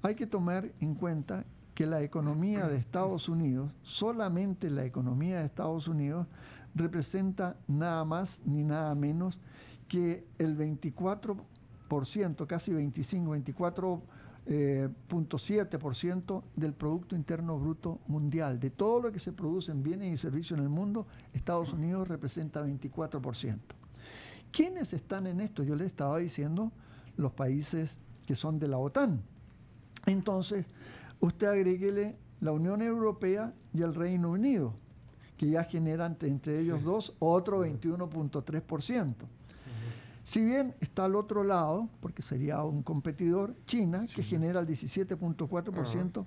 Hay que tomar en cuenta que la economía de Estados Unidos, solamente la economía de Estados Unidos, representa nada más ni nada menos que el 24%, casi 25, 24 eh, 0.7% del Producto Interno Bruto Mundial. De todo lo que se produce en bienes y servicios en el mundo, Estados Unidos representa 24%. ¿Quiénes están en esto? Yo les estaba diciendo los países que son de la OTAN. Entonces, usted agréguele la Unión Europea y el Reino Unido, que ya generan entre ellos dos otro 21.3%. Si bien está al otro lado, porque sería un competidor, China, que genera el 17.4%,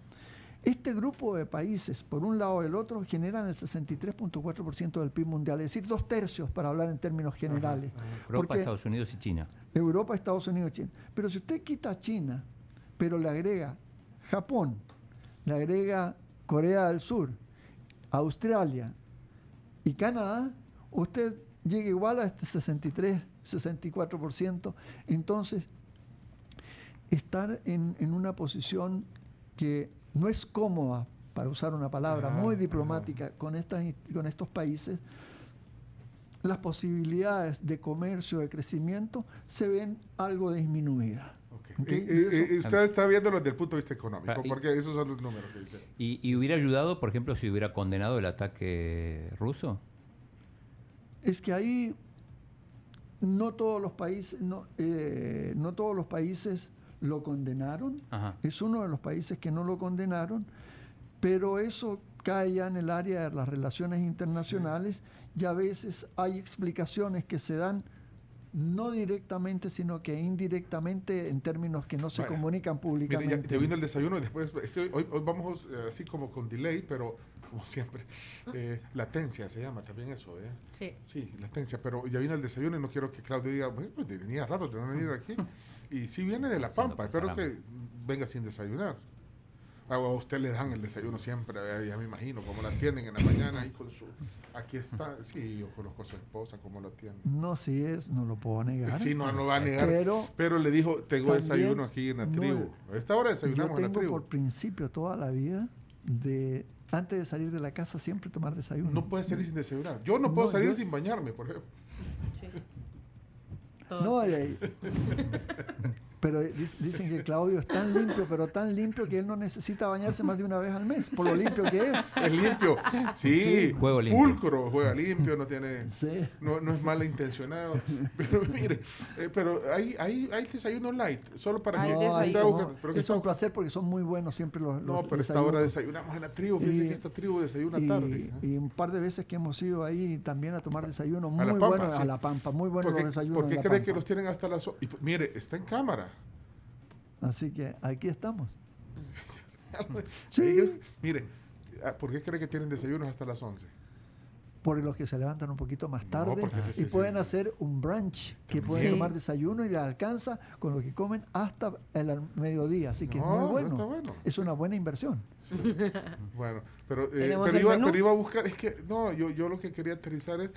este grupo de países, por un lado y el otro, generan el 63.4% del PIB mundial, es decir, dos tercios para hablar en términos generales. Europa, Estados Unidos y China. Europa, Estados Unidos y China. Pero si usted quita China, pero le agrega Japón, le agrega Corea del Sur, Australia y Canadá, usted llega igual a este 63 64%. Entonces, estar en, una posición que no es cómoda, para usar una palabra muy diplomática, con, estas, con estos países, las posibilidades de comercio, de crecimiento, se ven algo disminuidas. usted está viéndolo desde el punto de vista económico, ah, porque esos son los números que dice. ¿Y, hubiera ayudado, por ejemplo, si hubiera condenado el ataque ruso? Es que ahí no todos los países, no, eh, no todos los países lo condenaron. Es uno de los países que no lo condenaron, pero eso cae ya en el área de las relaciones internacionales y a veces hay explicaciones que se dan no directamente, sino que indirectamente en términos que no se comunican públicamente. Mira, te vino el desayuno y después, es que hoy, hoy vamos eh, así como con delay, pero como siempre. Eh, latencia se llama también eso, ¿eh? Sí. Sí, latencia. Pero ya vino el desayuno y no quiero que Claudio diga, pues venía rato de no venir aquí. Y sí viene de La Pampa, espero que venga sin desayunar. A usted le dan el desayuno siempre, eh, ya me imagino, cómo la atienden en la mañana ahí con su... Aquí está, sí, yo conozco a su esposa, cómo lo atienden. No, sí es, no lo puedo negar. Sí, no lo va a negar. Pero, Pero, le dijo, tengo desayuno aquí en la no- tribu. A esta hora yo desayunamos en la tengo tribu. por principio toda la vida de antes de salir de la casa siempre tomar desayuno. No puede salir sin desayunar. Yo no puedo No, salir yo- sin bañarme, por ejemplo. Sí. No, y ahí- pero dic- dicen que Claudio es tan limpio, pero tan limpio que él no necesita bañarse más de una vez al mes, por lo limpio que es. Es limpio. Sí, Sí. Juego limpio. pulcro, juega limpio, no tiene... Sí. No, no es malintencionado. Pero mire, eh, pero hay, hay, hay desayuno light, solo para que No, pero que es un placer porque son muy buenos siempre los, No, los pero esta hora desayunos. desayunamos en la tribu. Fíjese Y- que esta tribu desayuna y, tarde. ¿eh? y un par de veces que hemos ido ahí también a tomar desayuno, A muy la Pampa, buenos sí. a la Pampa, muy buenos ¿Por qué, los desayunos. por qué cree que los tienen hasta las... y, pues, mire, está en cámara. Así que aquí estamos. Ellos- mire, ah, ¿por qué cree que tienen desayunos hasta las 11? Por los que se levantan un poquito más tarde y pueden hacer un brunch, que pueden Sí. tomar desayuno y les alcanza con lo que comen hasta el mediodía. Así que No, es muy no bueno. Es una buena inversión. Bueno, pero, eh, pero, iba, pero iba a buscar, es que, no, yo, yo lo que quería aterrizar es,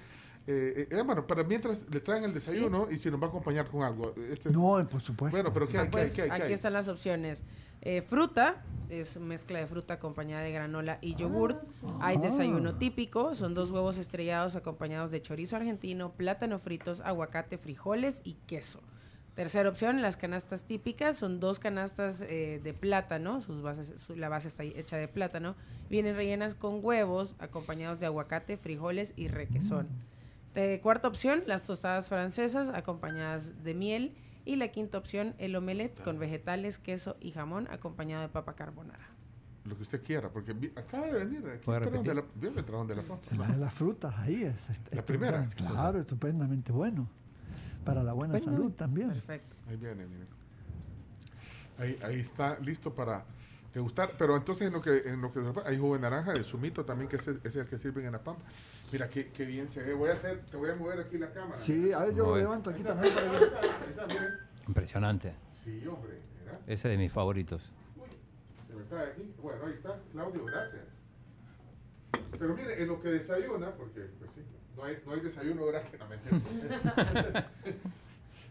eh, eh, bueno, para mientras le traen el desayuno y si nos va a acompañar con algo. Este es- No, por supuesto. bueno, pero ¿qué Ah, hay? ¿Qué pues, hay? ¿Qué hay? ¿Qué aquí hay? están las opciones. Eh, fruta, es mezcla de fruta acompañada de granola y yogurt. Hay Ah. desayuno típico, son dos huevos estrellados acompañados de chorizo argentino, plátano fritos, aguacate, frijoles y queso. Tercera opción, las canastas típicas, son dos canastas eh, de plátano, sus bases, su- la base está hecha de plátano, vienen rellenas con huevos acompañados de aguacate, frijoles y requesón. De cuarta opción, las tostadas francesas acompañadas de miel. Y la quinta opción, el omelette con vegetales, queso y jamón acompañado de papa carbonara. Lo que usted quiera, porque acaba de venir. Aquí ¿Puede trajeron de la, de de las frutas ahí es. est- La primera. Claro, estupendamente bueno. Para la buena salud también. Perfecto. Ahí viene, mire. Ahí, ahí está listo para degustar. Pero entonces en lo que en lo que hay jugo de naranja, de zumito también, que es, el- es el que sirven en la pampa. Mira qué, qué bien se ve. Voy a hacer, te voy a mover aquí la cámara. Sí, a ver, yo levanto aquí también para miren. Impresionante. Sí, hombre. Ese es de mis favoritos. Se me cae aquí. Bueno, ahí está. Claudio, gracias. Pero mire, en lo que desayuna, porque pues sí, no hay, no hay desayuno gratis.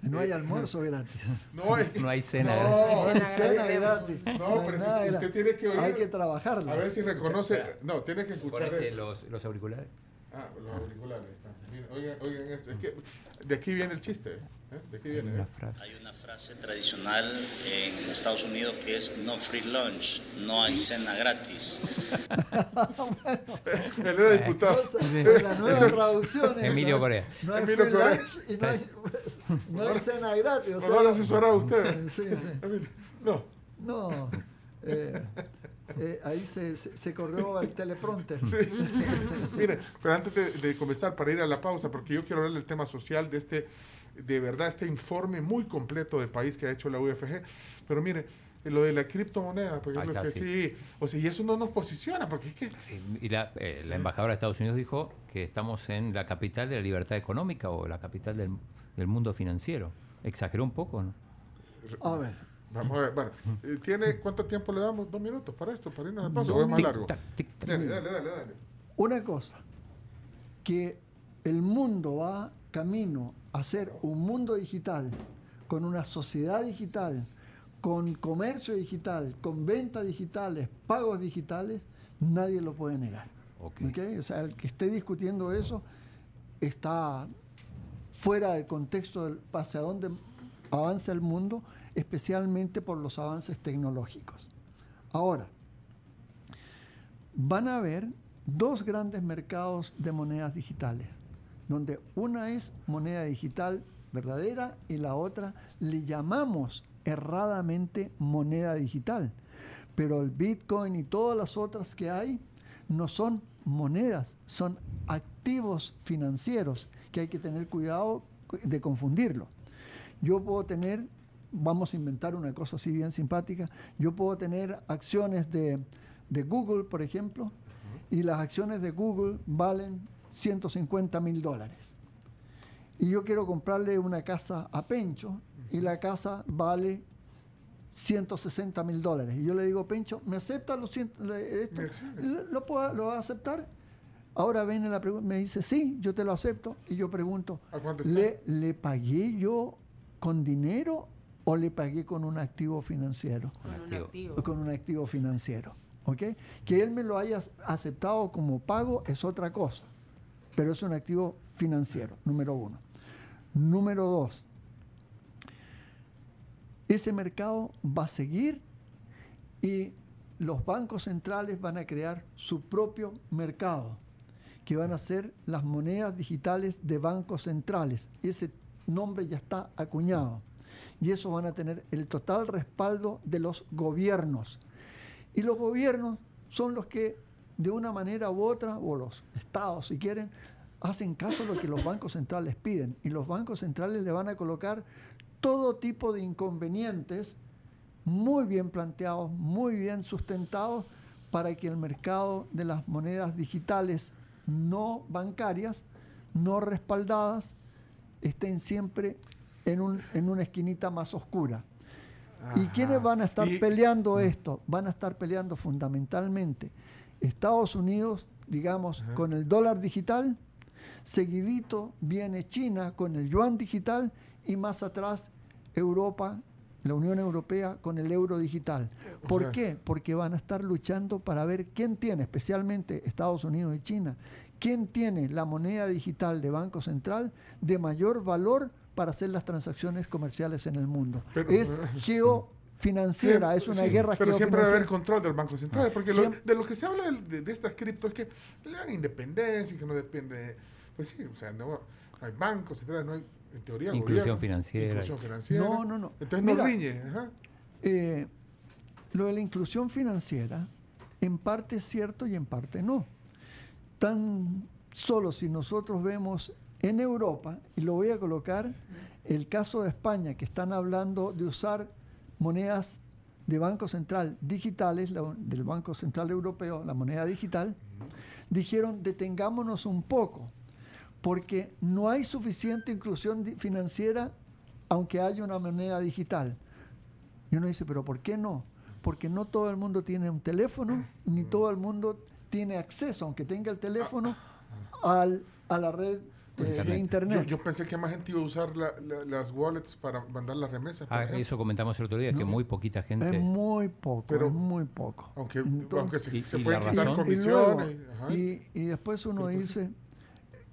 No, hay almuerzo gratis. No hay, No hay cena no, gratis. No hay cena gratis. gratis. No, pero nada usted gratis. tiene que oír- Hay que trabajarla. A ver si reconoce. No, tiene que escuchar los, los auriculares. Ah, los auriculares están. Oigan, oigan esto. Es que de aquí viene el chiste. ¿eh? De aquí viene. Una ¿eh? frase. Hay una frase tradicional en Estados Unidos que es no free lunch, no hay cena gratis. Él era diputado. Entonces, La nueva Eso- traducción es. Emilio. Corea. No hay Emilio free Corea. lunch y no hay, no hay cena gratis. O ¿No lo han sea, asesorado usted? Sí, sí. No. No. eh, eh, ahí se, se, se corrió el teleprompter. Sí. Mire, pero antes de, de comenzar, para ir a la pausa, porque yo quiero hablar del tema social de este, de verdad, este informe muy completo del país que ha hecho la UFG. Pero mire, lo de la criptomoneda, porque Ah, es lo que sí, sí, o sea, y eso no nos posiciona, porque es que Sí, y la, eh, la embajadora de Estados Unidos dijo que estamos en la capital de la libertad económica o la capital del, del mundo financiero. Exageró un poco, ¿no? A ver, Vamos a ver, bueno, eh, ¿tiene cuánto tiempo le damos? ¿Dos minutos para esto? ¿Para irnos a la pausa? Dos ¿O es más largo? Dale, dale, dale, dale. una cosa, que el mundo va camino a ser un mundo digital, con una sociedad digital, con comercio digital, con ventas digitales, pagos digitales, nadie lo puede negar. Ok. ¿ok? O sea, el que esté discutiendo eso está fuera del contexto del hacia dónde avanza el mundo, especialmente por los avances tecnológicos. Ahora, van a haber dos grandes mercados de monedas digitales, donde una es moneda digital verdadera y la otra le llamamos erradamente moneda digital. Pero el Bitcoin y todas las otras que hay no son monedas, son activos financieros que hay que tener cuidado de confundirlo. Yo puedo tener, vamos a inventar una cosa así bien simpática, yo puedo tener acciones de, de Google, por ejemplo, y las acciones de Google valen 150 mil dólares. Y yo quiero comprarle una casa a Pencho y la casa vale 160 mil dólares. Y yo le digo, Pencho, ¿me acepta los esto? ¿Lo, puedo- lo va a aceptar? Ahora viene la pregunta, me dice, sí, yo te lo acepto. Y yo pregunto. ¿le, ¿le pagué yo con dinero o le pagué con un activo financiero? Con un activo. activo. con un activo financiero. ¿ok? Que él me lo haya aceptado como pago es otra cosa, pero es un activo financiero, número uno. Número dos, ese mercado va a seguir y los bancos centrales van a crear su propio mercado, que van a ser las monedas digitales de bancos centrales. Ese nombre ya está acuñado. Y eso van a tener el total respaldo de los gobiernos. Y los gobiernos son los que, de una manera u otra, o los estados, si quieren, hacen caso a lo que los bancos centrales piden. Y los bancos centrales le van a colocar todo tipo de inconvenientes muy bien planteados, muy bien sustentados, para que el mercado de las monedas digitales no bancarias, no respaldadas, estén siempre en, un- en una esquinita más oscura. ¿Y quiénes van a estar Y- peleando esto? Van a estar peleando fundamentalmente Estados Unidos, digamos, con el dólar digital, seguidito viene China con el yuan digital y más atrás Europa, la Unión Europea con el euro digital. ¿Por qué? Porque van a estar luchando para ver quién tiene, especialmente Estados Unidos y China, quién tiene la moneda digital de Banco Central de mayor valor para hacer las transacciones comerciales en el mundo. Pero- es geofinanciera, es una Sí, guerra Pero siempre va a haber control del Banco Central, porque lo- Siempre- de lo que se habla de, de- de estas criptos es que le dan independencia y que no depende. Pues sí, o sea, no, no hay bancos centrales, no hay, en teoría, Inclusión gobierno, financiera. Inclusión financiera. No, no, no. Entonces Mira, no riñe. Ajá. Eh, lo de la inclusión financiera, en parte es cierto y en parte no. Tan solo si nosotros vemos en Europa, y lo voy a colocar, el caso de España, que están hablando de usar monedas de Banco Central digitales, del Banco Central Europeo, la moneda digital, dijeron detengámonos un poco, porque no hay suficiente inclusión financiera aunque haya una moneda digital. Y uno dice, pero ¿por qué no? Porque no todo el mundo tiene un teléfono, ni todo el mundo tiene acceso, aunque tenga el teléfono, al- a la red de Internet. Internet. Yo, yo pensé que más gente iba a usar la- la- las wallets para mandar las remesas. Ah, eso comentamos el otro día, que muy poquita gente. Es muy poco, Pero- es muy poco. Aunque, Entonces- aunque se, y- se y pueden quitar razón- y, luego, comisiones. y, y después uno dice,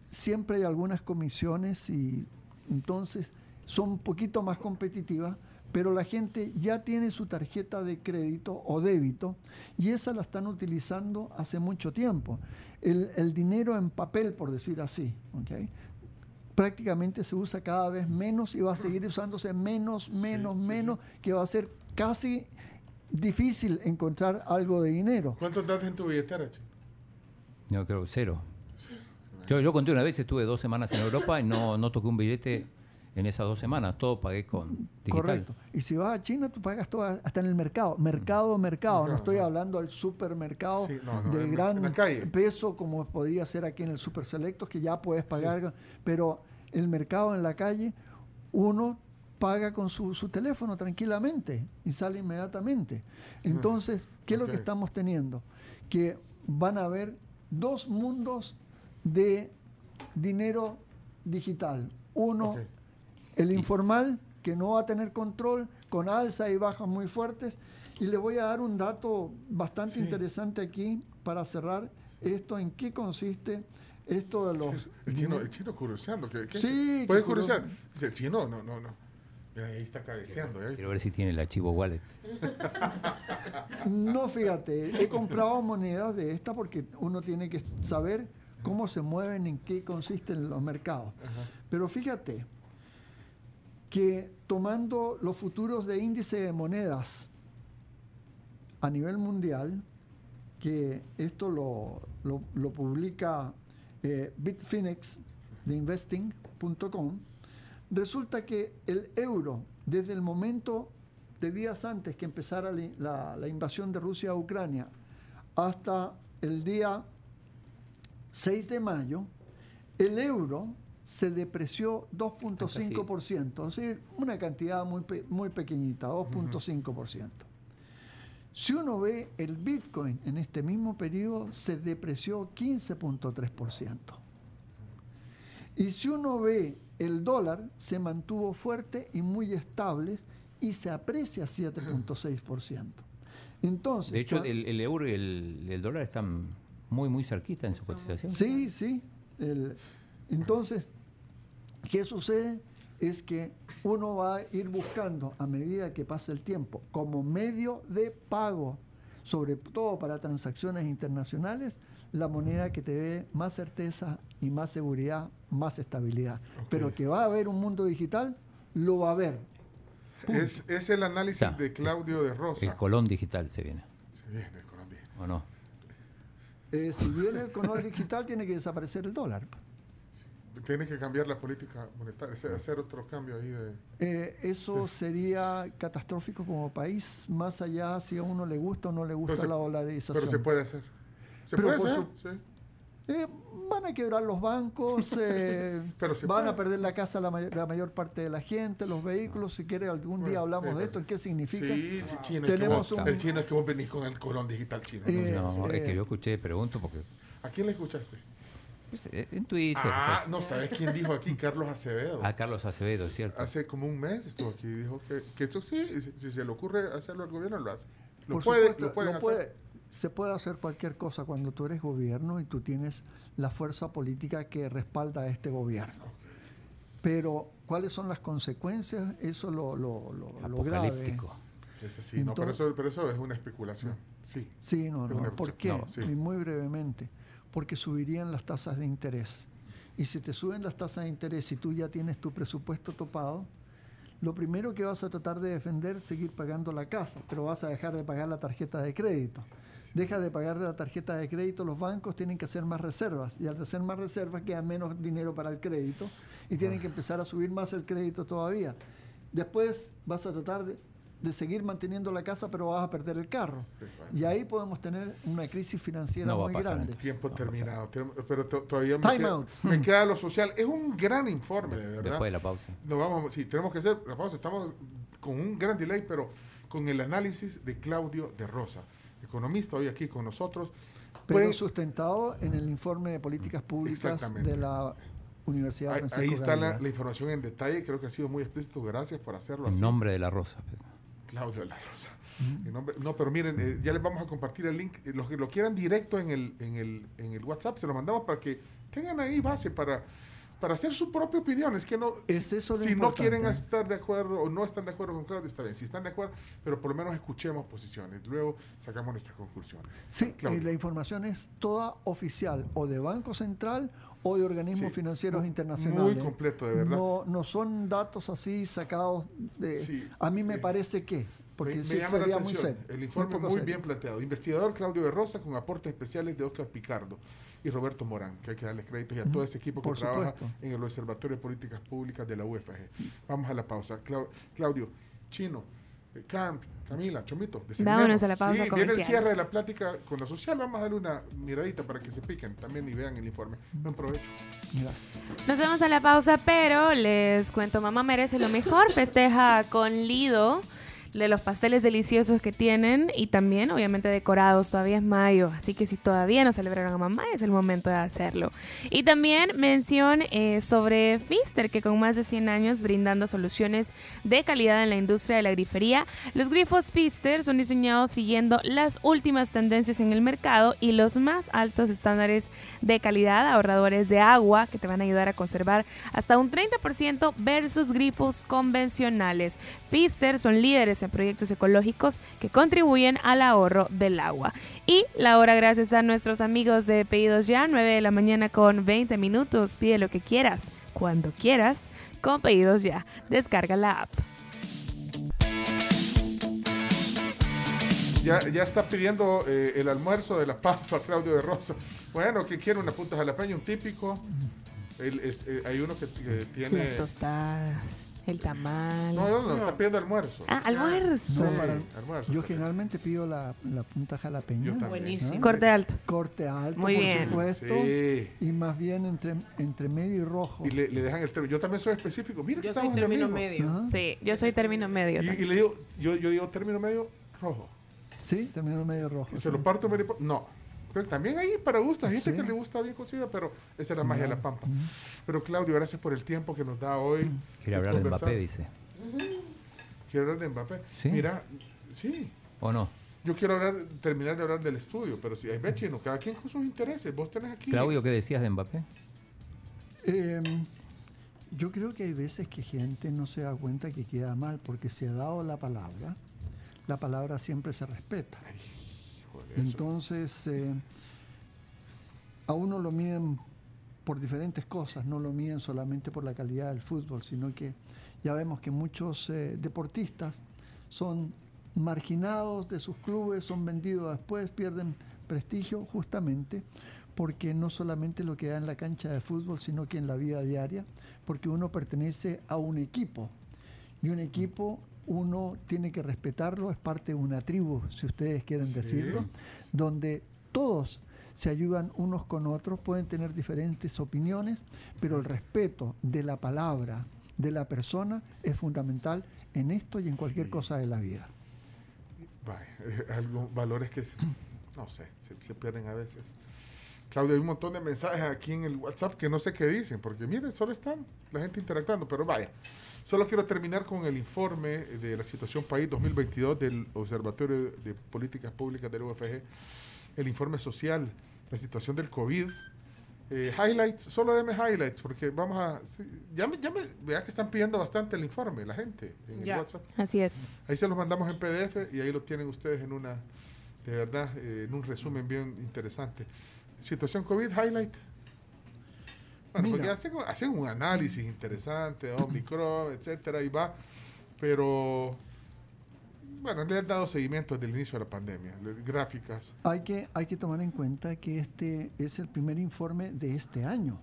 siempre hay algunas comisiones y entonces son un poquito más competitivas, pero la gente ya tiene su tarjeta de crédito o débito y esa la están utilizando hace mucho tiempo. El, el dinero en papel, por decir así, ¿ok? prácticamente se usa cada vez menos y va a seguir usándose menos, menos, menos, que va a ser casi difícil encontrar algo de dinero. ¿Cuántos das en tu billetera, chico? No, creo cero. Yo, yo conté una vez, estuve dos semanas en Europa y no, no toqué un billete en esas dos semanas. Todo pagué con digital. Correcto. Y si vas a China, tú pagas todo hasta en el mercado. Mercado, mercado. No estoy hablando del supermercado Sí, no, no, de gran peso como podría ser aquí en el Super Selectos, que ya puedes pagar. Pero el mercado en la calle, uno paga con su, su teléfono tranquilamente y sale inmediatamente. Entonces, ¿qué es lo que estamos teniendo? Que van a haber dos mundos de dinero digital. Uno. El informal, que no va a tener control, con alza y bajas muy fuertes. Y le voy a dar un dato bastante Sí. interesante aquí para cerrar esto, en qué consiste esto de los... El chino, el chino curioseando. ¿qué, qué- Sí, ¿Puede curiosear? Dice, el chino, no, no, no. Mira, ahí está cabeceando. ¿eh? Quiero ver si tiene el archivo wallet. No, fíjate, he comprado monedas de esta porque uno tiene que saber cómo se mueven, en qué consisten los mercados. Pero fíjate que tomando los futuros de índice de monedas a nivel mundial, que esto lo, lo- publica eh, Bitfinex de investing.com, resulta que el euro, desde el momento de días antes que empezara la invasión de Rusia a Ucrania hasta el día 6 de mayo, el euro se depreció 2.5%, es decir, una cantidad muy, pe- muy pequeñita, 2.5%. Si uno ve el Bitcoin en este mismo periodo, se depreció 15.3%. Y si uno ve el dólar, se mantuvo fuerte y muy estable y se aprecia 7.6%. Entonces, De hecho, el, el euro y el, el dólar están muy, muy cerquita en su cotización. Sí, sí. El- entonces, ¿qué sucede? Es que uno va a ir buscando a medida que pasa el tiempo como medio de pago, sobre todo para transacciones internacionales, la moneda que te dé más certeza y más seguridad, más estabilidad. Pero que va a haber un mundo digital, lo va a haber. Es, es el análisis de Claudio de El Rosa. colón digital se viene, Sí, bien, el Colombia. ¿o no? Eh, si viene el color digital, tiene que desaparecer el dólar. Tiene que cambiar la política monetaria, hacer- otro cambio ahí de... Eh, eso sería catastrófico como país, más allá si a uno le gusta o no le gusta se- la dolarización. Pero se puede hacer. Se Pero puede hacer, su- sí. Eh, van a quebrar los bancos, eh, Pero se van puede. a perder la casa la, may- la mayor parte de la gente, los vehículos. Si quiere, algún día hablamos de esto, ¿qué significa? Sí, sí, chino. Tenemos es que vos- un- El chino es que vos venís con el colón digital chino. ¿no? Eh, No, es eh, que yo escuché, pregunto porque ¿A quién le escuchaste? Pues, eh, en Twitter. Ah, ¿sabes? no sabes quién dijo aquí, Carlos Acevedo. A Carlos Acevedo, ¿cierto? Hace como un mes estuvo aquí y dijo que, que esto sí, si, si se le ocurre hacerlo al gobierno, lo hace. Lo, Por puede, supuesto, lo pueden lo hacer. puede- se puede hacer cualquier cosa cuando tú eres gobierno y tú tienes la fuerza política que respalda a este gobierno. Pero, ¿cuáles son las consecuencias? Eso lo, lo, lo, lo grave. Apocalíptico. Ese sí, no, pero, eso, pero eso es una especulación. Sí. Sí, no, Es no. ¿Por qué? no, sí. Muy brevemente. Porque subirían las tasas de interés. Y si te suben las tasas de interés y tú ya tienes tu presupuesto topado, lo primero que vas a tratar de defender es seguir pagando la casa, pero vas a dejar de pagar la tarjeta de crédito. Deja de pagar de la tarjeta de crédito, los bancos tienen que hacer más reservas y al hacer más reservas queda menos dinero para el crédito y tienen que empezar a subir más el crédito todavía. Después vas a tratar de, de seguir manteniendo la casa, pero vas a perder el carro. Sí, bueno. Y ahí podemos tener una crisis financiera No va a muy pasar. grande. Tiempo No terminado. Pero to- todavía me Time queda, out. me queda lo social. Es un gran informe, de verdad. Después de la pausa. No vamos, sí, tenemos que hacer la pausa. Estamos con un gran delay, pero con el análisis de Claudio de Rosa, economista hoy aquí con nosotros. Pero Pueden- sustentado en el informe de políticas públicas de la Universidad ahí, Francisco ahí está la, información en detalle. Creo que ha sido muy explícito. Gracias por hacerlo En así. nombre de la rosa. Claudio de la Rosa. Nombre- no, pero miren, eh, ya les vamos a compartir el link. Eh, Los que lo quieran directo en el, en el, en el WhatsApp, se lo mandamos para que tengan ahí base para, para hacer su propia opinión. Es que no, Es eso si no quieren estar de acuerdo o no están de acuerdo con Claudio, está bien. Si están de acuerdo, pero por lo menos escuchemos posiciones. Luego sacamos nuestras conclusiones. Sí, y la información es toda oficial, o de Banco Central o de organismos Sí, financieros muy- internacionales. muy completo, de verdad. No, no son datos así sacados de... Sí, a mí me sí. parece que, porque me, me sí llama la sería muy atención. serio. El muy informe muy, serio. bien planteado. Investigador Claudio de Rosa con aportes especiales de Oscar Picardo y Roberto Morán, que hay que darle créditos y a todo ese equipo que por trabaja supuesto. en el Observatorio de Políticas Públicas de la UFG. Vamos a la pausa. Clau- Claudio, Chino, eh, Karen, Camila, Chomito. Vámonos a la pausa Sí, viene el cierre de la plática con la social. Vamos a darle una miradita para que se piquen también y vean el informe. Buen provecho. Gracias. Nos vemos a la pausa, pero les cuento, mamá merece lo mejor, festeja con Lido de los pasteles deliciosos que tienen y también obviamente decorados, todavía es mayo, así que si todavía no celebraron a mamá es el momento de hacerlo. Y también mención eh, sobre Fister, que con más de 100 años brindando soluciones de calidad en la industria de la grifería, los grifos Fister son diseñados siguiendo las últimas tendencias en el mercado y los más altos estándares de calidad, ahorradores de agua que te van a ayudar a conservar hasta un 30% versus grifos convencionales. Fister son líderes proyectos ecológicos que contribuyen al ahorro del agua. Y la hora gracias a nuestros amigos de Pedidos Ya, 9 de la mañana con 20 minutos. Pide lo que quieras, cuando quieras, con Pedidos Ya. Descarga la app. Ya, ya está pidiendo eh, el almuerzo de la pampa Claudio de Rosa. Bueno, que quiere una punta jalapeño, un típico. El- es- eh, hay uno que, que tiene Las tostadas. El tamal. No, no, no, está pidiendo almuerzo. Ah, almuerzo. No, Sí, para- almuerzo, yo generalmente pido la, la punta jalapeña. Yo también. Buenísimo. Corte alto. Corte alto, Muy por bien. supuesto. Sí. Y más bien entre, entre medio y rojo. Y le, le dejan el término. Yo también soy específico. Mira que Yo soy estamos en lo término medio. Ajá. Sí, yo soy término medio. Y, también. y le digo, yo, yo digo término medio rojo. Sí, termino medio rojo. Y sí. se lo parto No. Pero también hay para gusto. Hay gente Sí. que le gusta bien cocida, pero esa es la magia de la pampa. Pero Claudio, gracias por el tiempo que nos da hoy. Quiere hablar de. Mbappé, dice. Quiero hablar de Mbappé. Sí. Mira, sí. ¿O no? Yo quiero hablar, terminar de hablar del estudio, pero si hay ve chino, cada quien con sus intereses. Vos tenés aquí. Claudio, ¿qué decías de Mbappé? Eh, yo creo que hay veces que gente no se da cuenta que queda mal porque se ha dado la palabra. La palabra siempre se respeta. Eso. Entonces, eh, a uno lo miden por diferentes cosas, no lo miden solamente por la calidad del fútbol, sino que ya vemos que muchos eh, deportistas son marginados de sus clubes, son vendidos después, pierden prestigio justamente porque no solamente lo que da en la cancha de fútbol, sino que en la vida diaria, porque uno pertenece a un equipo. Y un equipo uno tiene que respetarlo, es parte de una tribu, si ustedes quieren decirlo, donde todos se ayudan unos con otros, pueden tener diferentes opiniones, pero el respeto de la palabra, de la persona, es fundamental en esto y en cualquier cosa de la vida. Vaya, eh, algo- valores que, se- no sé, se, se pierden a veces. Claudio, hay un montón de mensajes aquí en el WhatsApp que no sé qué dicen, porque miren, solo están la gente interactuando, pero vaya. Solo quiero terminar con el informe de la situación país 2022 del Observatorio de Políticas Públicas del UFG, el informe social, la situación del COVID. Eh, highlights, solo deme highlights, porque vamos a... ya me, ya me, vea que están pidiendo bastante el informe, la gente, en el Ya. WhatsApp. Así es. Ahí se los mandamos en PDF y ahí lo tienen ustedes en una, de verdad, eh, en un resumen bien interesante. Situación COVID, highlight. Bueno, porque hacen, hacen un análisis interesante, Omicron, etcétera, y va, pero bueno, le han dado seguimiento desde el inicio de la pandemia, gráficas. Hay que, hay que tomar en cuenta que este es el primer informe de este año,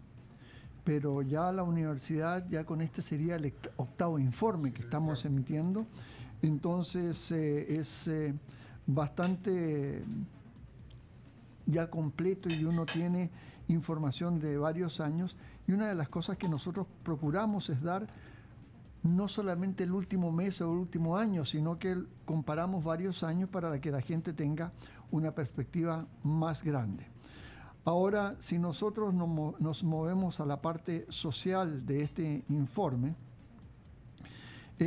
pero ya la universidad, ya con este sería el oct- octavo informe que estamos emitiendo, entonces eh, es eh, bastante ya completo y uno tiene información de varios años y una de las cosas que nosotros procuramos es dar no solamente el último mes o el último año, sino que comparamos varios años para que la gente tenga una perspectiva más grande. Ahora, si nosotros nos movemos a la parte social de este informe,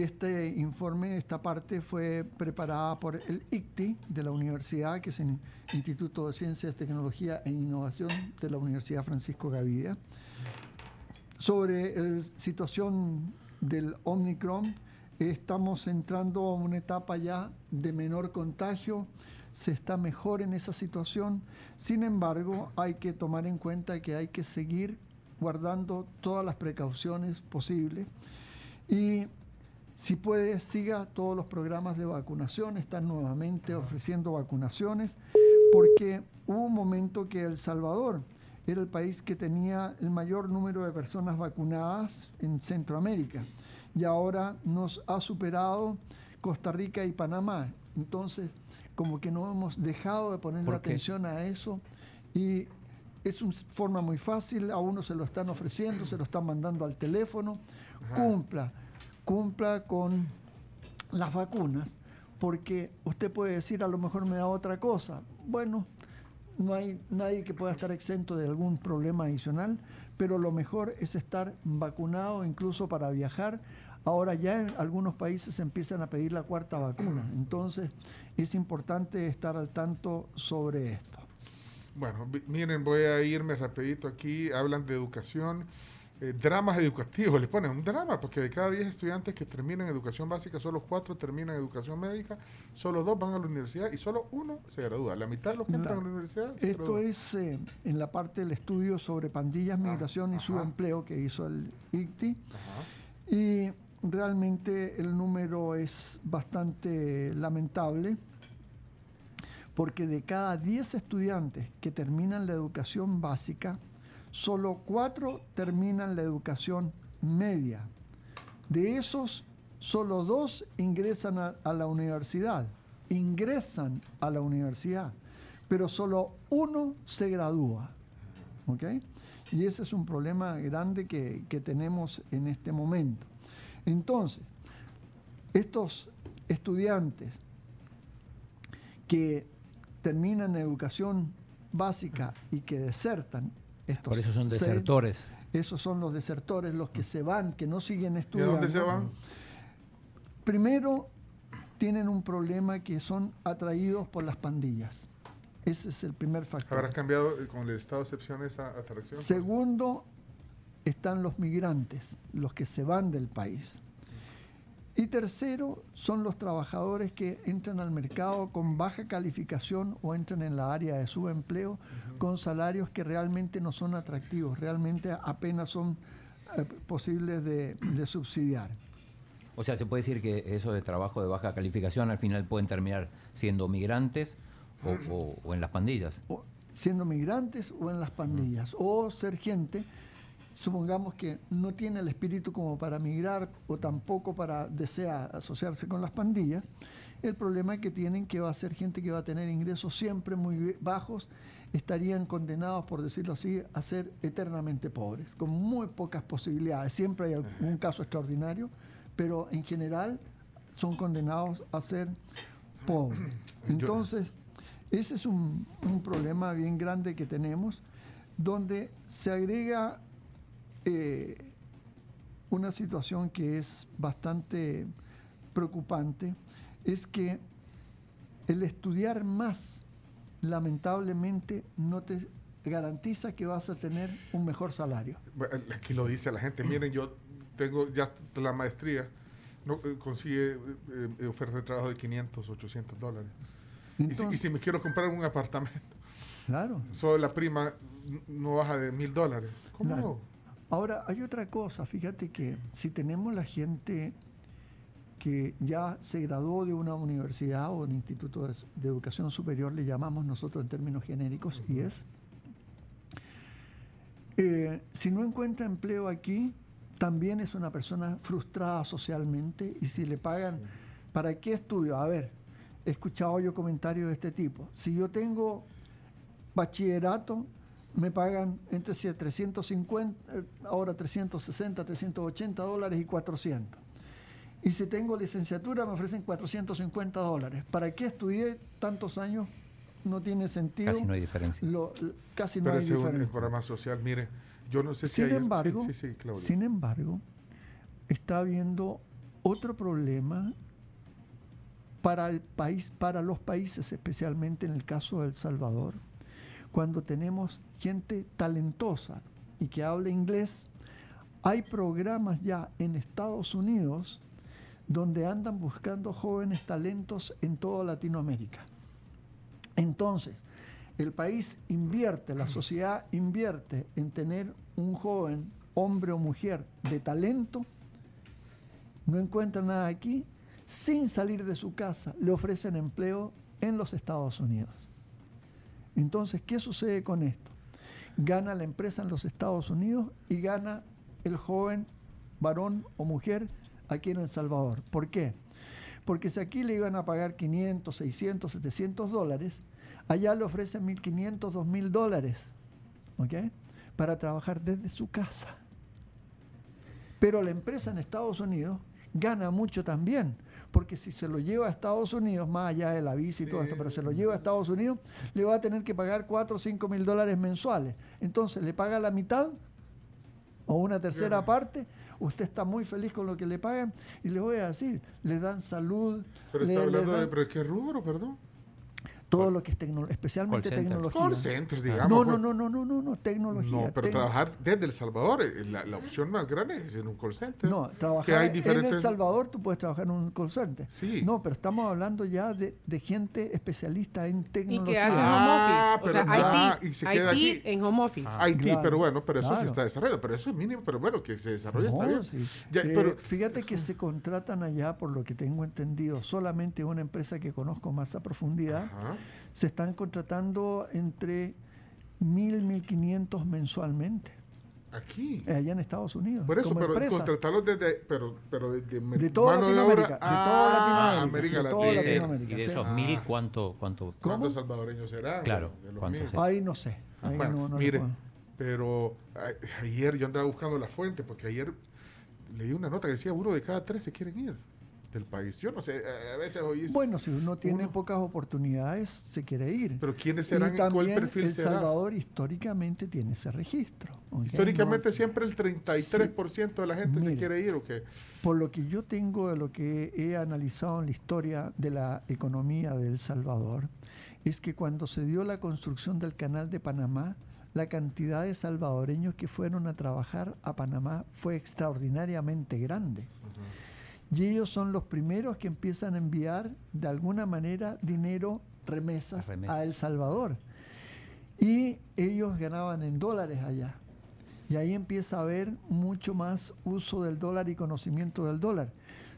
este informe, esta parte fue preparada por el ICTI de la universidad, que es el Instituto de Ciencias, Tecnología e Innovación de la Universidad Francisco Gavidia, sobre la situación del Omicron. Estamos entrando a una etapa ya de menor contagio, se está mejor en esa situación. Sin embargo, hay que tomar en cuenta que hay que seguir guardando todas las precauciones posibles y si puede, siga todos los programas de vacunación, están nuevamente ofreciendo vacunaciones, porque hubo un momento que El Salvador era el país que tenía el mayor número de personas vacunadas en Centroamérica y ahora nos ha superado Costa Rica y Panamá. Entonces, como que no hemos dejado de poner ¿Por qué? atención a eso y es una forma muy fácil, a uno se lo están ofreciendo, se lo están mandando al teléfono, cumpla, cumpla con las vacunas, porque usted puede decir a lo mejor me da otra cosa. Bueno, no hay nadie que pueda estar exento de algún problema adicional, pero lo mejor es estar vacunado incluso para viajar. Ahora ya en algunos países empiezan a pedir la cuarta vacuna, entonces es importante estar al tanto sobre esto. Bueno, miren, voy a irme rapidito aquí, hablan de educación, eh, dramas educativos, le ponen un drama, porque de cada 10 estudiantes que terminan educación básica, solo 4 terminan educación médica, solo 2 van a la universidad y solo uno se gradúa. La mitad de los que entran La- a la universidad se Esto gradúan. es eh, en la parte del estudio sobre pandillas, migración y ajá. subempleo que hizo el ICTI. Ajá. Y realmente el número es bastante lamentable porque de cada 10 estudiantes que terminan la educación básica, solo 4 terminan la educación media. De esos, solo dos ingresan a, a la universidad. Ingresan a la universidad, pero solo uno se gradúa. ¿Ok? Y ese es un problema grande que, que tenemos en este momento. Entonces, estos estudiantes que terminan educación básica y que desertan, estos Por eso son desertores. esos son los desertores, los que se van, que no siguen ¿Y a estudiando. dónde se van? Primero, tienen un problema que son atraídos por las pandillas. Ese es el primer factor. ¿Habrá cambiado con el estado de excepción esa atracción? Segundo, están los migrantes, los que se van del país. Y tercero, son los trabajadores que entran al mercado con baja calificación o entran en la área de subempleo con salarios que realmente no son atractivos, realmente apenas son eh, posibles de, de subsidiar. O sea, se puede decir que esos de trabajo de baja calificación al final pueden terminar siendo migrantes o, o- o en las pandillas. o siendo migrantes o en las pandillas, o ser gente, supongamos que no tiene el espíritu como para migrar o tampoco para desea asociarse con las pandillas, el problema que tienen que va a ser gente que va a tener ingresos siempre muy bajos, estarían condenados, por decirlo así, a ser eternamente pobres, con muy pocas posibilidades. Siempre hay algún caso extraordinario, pero en general son condenados a ser pobres. Entonces, ese es un, un problema bien grande que tenemos, donde se agrega eh, una situación que es bastante preocupante, es que el estudiar más, lamentablemente, no te garantiza que vas a tener un mejor salario. Aquí lo dice la gente. Miren, yo tengo ya la maestría. No, eh, consigue eh, eh, oferta de trabajo de 500, 800 dólares. Y si- y, Entonces, si, me quiero comprar un apartamento, claro. solo la prima no baja de mil dólares. ¿Cómo? Claro. Ahora, hay otra cosa, fíjate que si tenemos la gente que ya se graduó de una universidad o un instituto de, educación superior, le llamamos nosotros en términos genéricos, y es, eh, si no encuentra empleo aquí, también es una persona frustrada socialmente y si le pagan, ¿para qué estudio? A ver, he escuchado yo comentarios de este tipo. Si yo tengo bachillerato, me pagan entre si- 350, eh, ahora 360, 380 dólares y 400. Y si tengo licenciatura me ofrecen 450 dólares. ¿Para qué estudié tantos años? No tiene sentido. Casi no hay diferencia. Lo- casi no Pero hay ese es un diferencia. programa social. Mire, yo no sé si Sin hay- sí, embargo, Sí, sí, Claudia. sin embargo, está habiendo otro problema para el país, para los países, especialmente en el caso de El Salvador, cuando tenemos gente talentosa y que habla inglés, hay programas ya en Estados Unidos donde andan buscando jóvenes talentos en toda Latinoamérica. Entonces, el país invierte, la sociedad invierte en tener un joven, hombre o mujer, de talento, no encuentra nada aquí, sin salir de su casa, le ofrecen empleo en los Estados Unidos. Entonces, ¿qué sucede con esto? Gana la empresa en los Estados Unidos y gana el joven varón o mujer aquí en El Salvador. ¿Por qué? Porque si aquí le iban a pagar 500, 600, 700 dólares, allá le ofrecen 1.500, 2.000 dólares, ¿ok? Para trabajar desde su casa. Pero la empresa en Estados Unidos gana mucho también, porque si se lo lleva a Estados Unidos, más allá de la visa y todo esto, pero se lo lleva a Estados Unidos, le va a tener que pagar 4 o 5 mil dólares mensuales. Entonces le paga la mitad o una tercera parte, usted está muy feliz con lo que le pagan y le voy a decir, le dan salud, Pero le- está hablando de. ¿Pero qué rubro, perdón? Todo lo que es tecnología, especialmente Call tecnología. Call centers, digamos. No, no, no, no, no, no, no, tecnología. No, pero tec- trabajar desde El Salvador, eh, la, la opción más grande es en un call center. No, trabajar hay en El Salvador tú puedes trabajar en un call center. Sí. No, pero estamos hablando ya de, de gente especialista en Y tecnología. que hace Ah, home office. O sea, pero- ah, IT, y se queda IT aquí. en home office. Haití, Claro, pero bueno, pero eso sí claro. está desarrollado. Pero eso es mínimo, pero bueno, que se desarrolle está bien. sí. Ya, Eh, pero, fíjate que se contratan allá, por lo que tengo entendido, solamente una empresa que conozco más a profundidad, Ajá. Se están contratando entre 1.000, 1.500 mensualmente. Aquí. allá en Estados Unidos. Por eso, como pero empresas. contratarlos desde, pero, pero desde De toda de Latinoamérica, de toda a Latinoamérica, América de toda Y de, Latina. Latinoamérica, y de sí. esos Ah. mil, ¿cuánto, cuánto? ¿Cuántos salvadoreños serán? Claro. Ahí no sé. Ahí Bueno, no, no mire, pero a- ayer yo andaba buscando la fuente porque ayer leí una nota que decía uno de cada tres se quieren ir del país. Yo no sé, a a veces oí Bueno, si uno tiene uno- pocas oportunidades, se quiere ir. pero ¿quiénes serán y cuál también perfil El será? Salvador históricamente tiene ese registro. Históricamente No- siempre el 33% de la gente se quiere ir o qué? Por lo que yo tengo de lo que he analizado en la historia de la economía de El Salvador, es que cuando se dio la construcción del canal de Panamá, la cantidad de salvadoreños que fueron a trabajar a Panamá fue extraordinariamente grande. Y ellos son los primeros que empiezan a enviar de alguna manera dinero, remesas, Remesas. a El Salvador. Y ellos ganaban en dólares allá. Y ahí empieza a haber mucho más uso del dólar y conocimiento del dólar.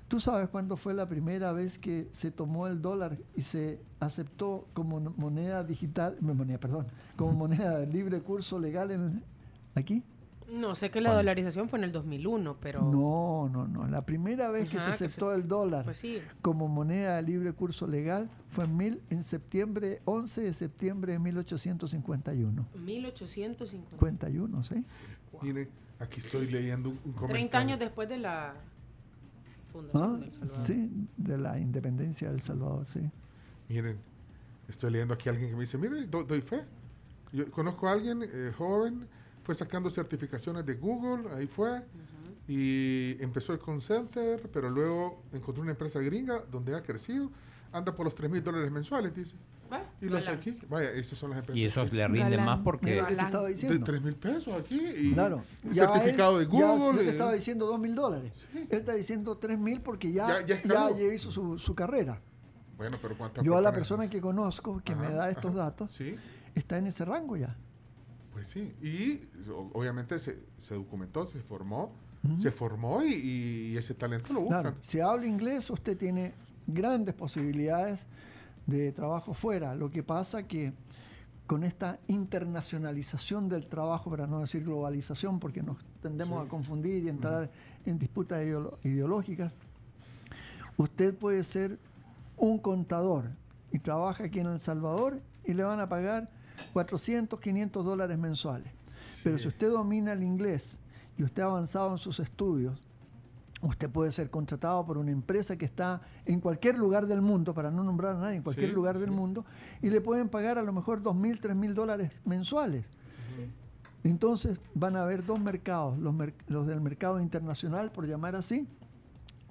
¿Tú sabes cuándo fue la primera vez que se tomó el dólar y se aceptó como moneda digital, no, moneda, perdón, como moneda de libre curso legal en, aquí? No, sé que la ¿Cuándo? dolarización fue en el 2001, pero... No, no, no. La primera vez que se que se- aceptó el dólar Pues sí. como moneda de libre curso legal fue en, mil, en septiembre, 11 de septiembre de 1851. 1850. 51, ¿sí? Miren, aquí estoy leyendo un, comentario. 30 años después de la fundación Ah, del Salvador. sí, de la independencia del Salvador, sí. Miren, estoy leyendo aquí a alguien que me dice, mire, do- doy fe. Yo conozco a alguien eh, joven, fue sacando certificaciones de Google, ahí fue, y empezó el call center, pero luego encontró una empresa gringa donde ha crecido, anda por los 3 mil dólares mensuales, dice. Va, Y lo hace galán. aquí. Vaya, esas son las empresas. Y esos que- le rinden Galán. más porque estaba de diciendo. 3 mil pesos aquí. Y Claro. Ya certificado él- de ya Google. yo te eh, estaba diciendo dos mil dólares. Sí. Él está diciendo tres mil porque ya, Ya- ya ya, ya hizo su, su carrera. Bueno, pero ¿cuántas Yo a la persona que conozco, que me Ajá, da estos ajá, datos, Sí. está en ese rango ya. Pues sí, y obviamente se, se documentó, se formó, se formó y, y ese talento lo buscan. Claro, si habla inglés, usted tiene grandes posibilidades de trabajo fuera. Lo que pasa que con esta internacionalización del trabajo, para no decir globalización, porque nos tendemos a confundir y entrar en disputas ideolo- ideológicas, usted puede ser un contador y trabaja aquí en El Salvador y le van a pagar 400, 500 dólares mensuales. Pero si usted domina el inglés y usted ha avanzado en sus estudios, usted puede ser contratado por una empresa que está en cualquier lugar del mundo, para no nombrar a nadie, en cualquier Sí, lugar del sí. mundo, y le pueden pagar a lo mejor dos mil, tres mil dólares mensuales. Entonces van a haber dos mercados, los, mer- los del mercado internacional, por llamar así,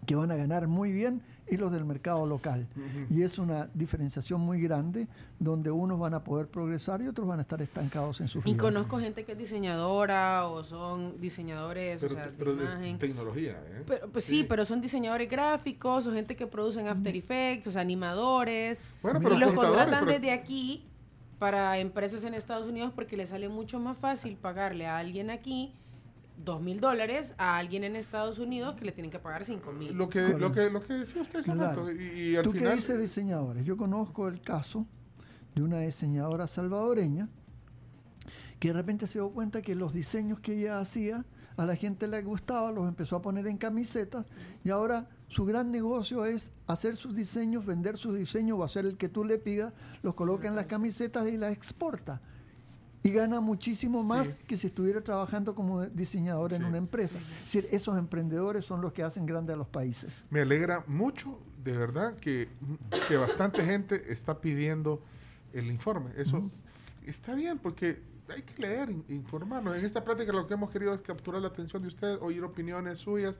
que van a ganar muy bien, y los del mercado local. Y es una diferenciación muy grande, donde unos van a poder progresar y otros van a estar estancados en sus Y vidas. conozco gente que es diseñadora o son diseñadores pero o sea, de pero de imagen. tecnología, ¿eh? Pero, pues sí, pero son diseñadores gráficos o gente que producen After Effects, o sea, animadores. Bueno, y pero los contadores, contratan pero- desde aquí para empresas en Estados Unidos porque les sale mucho más fácil pagarle a alguien aquí dos mil dólares a alguien en Estados Unidos que le tienen que pagar cinco mil. Lo que, lo que, lo que decía usted Claro. y, y al Tú final... dices diseñadores, yo conozco el caso de una diseñadora salvadoreña que de repente se dio cuenta que los diseños que ella hacía a la gente le gustaba, los empezó a poner en camisetas y ahora su gran negocio es hacer sus diseños, vender sus diseños o hacer el que tú le pidas, los coloca en las camisetas y las exporta. Y gana muchísimo más Sí. que si estuviera trabajando como diseñador en una empresa. Es decir, esos emprendedores son los que hacen grandes a los países. Me alegra mucho, de verdad, que, que bastante gente está pidiendo el informe. Eso está bien, porque hay que leer, in- informarnos. En esta práctica lo que hemos querido es capturar la atención de ustedes, oír opiniones suyas.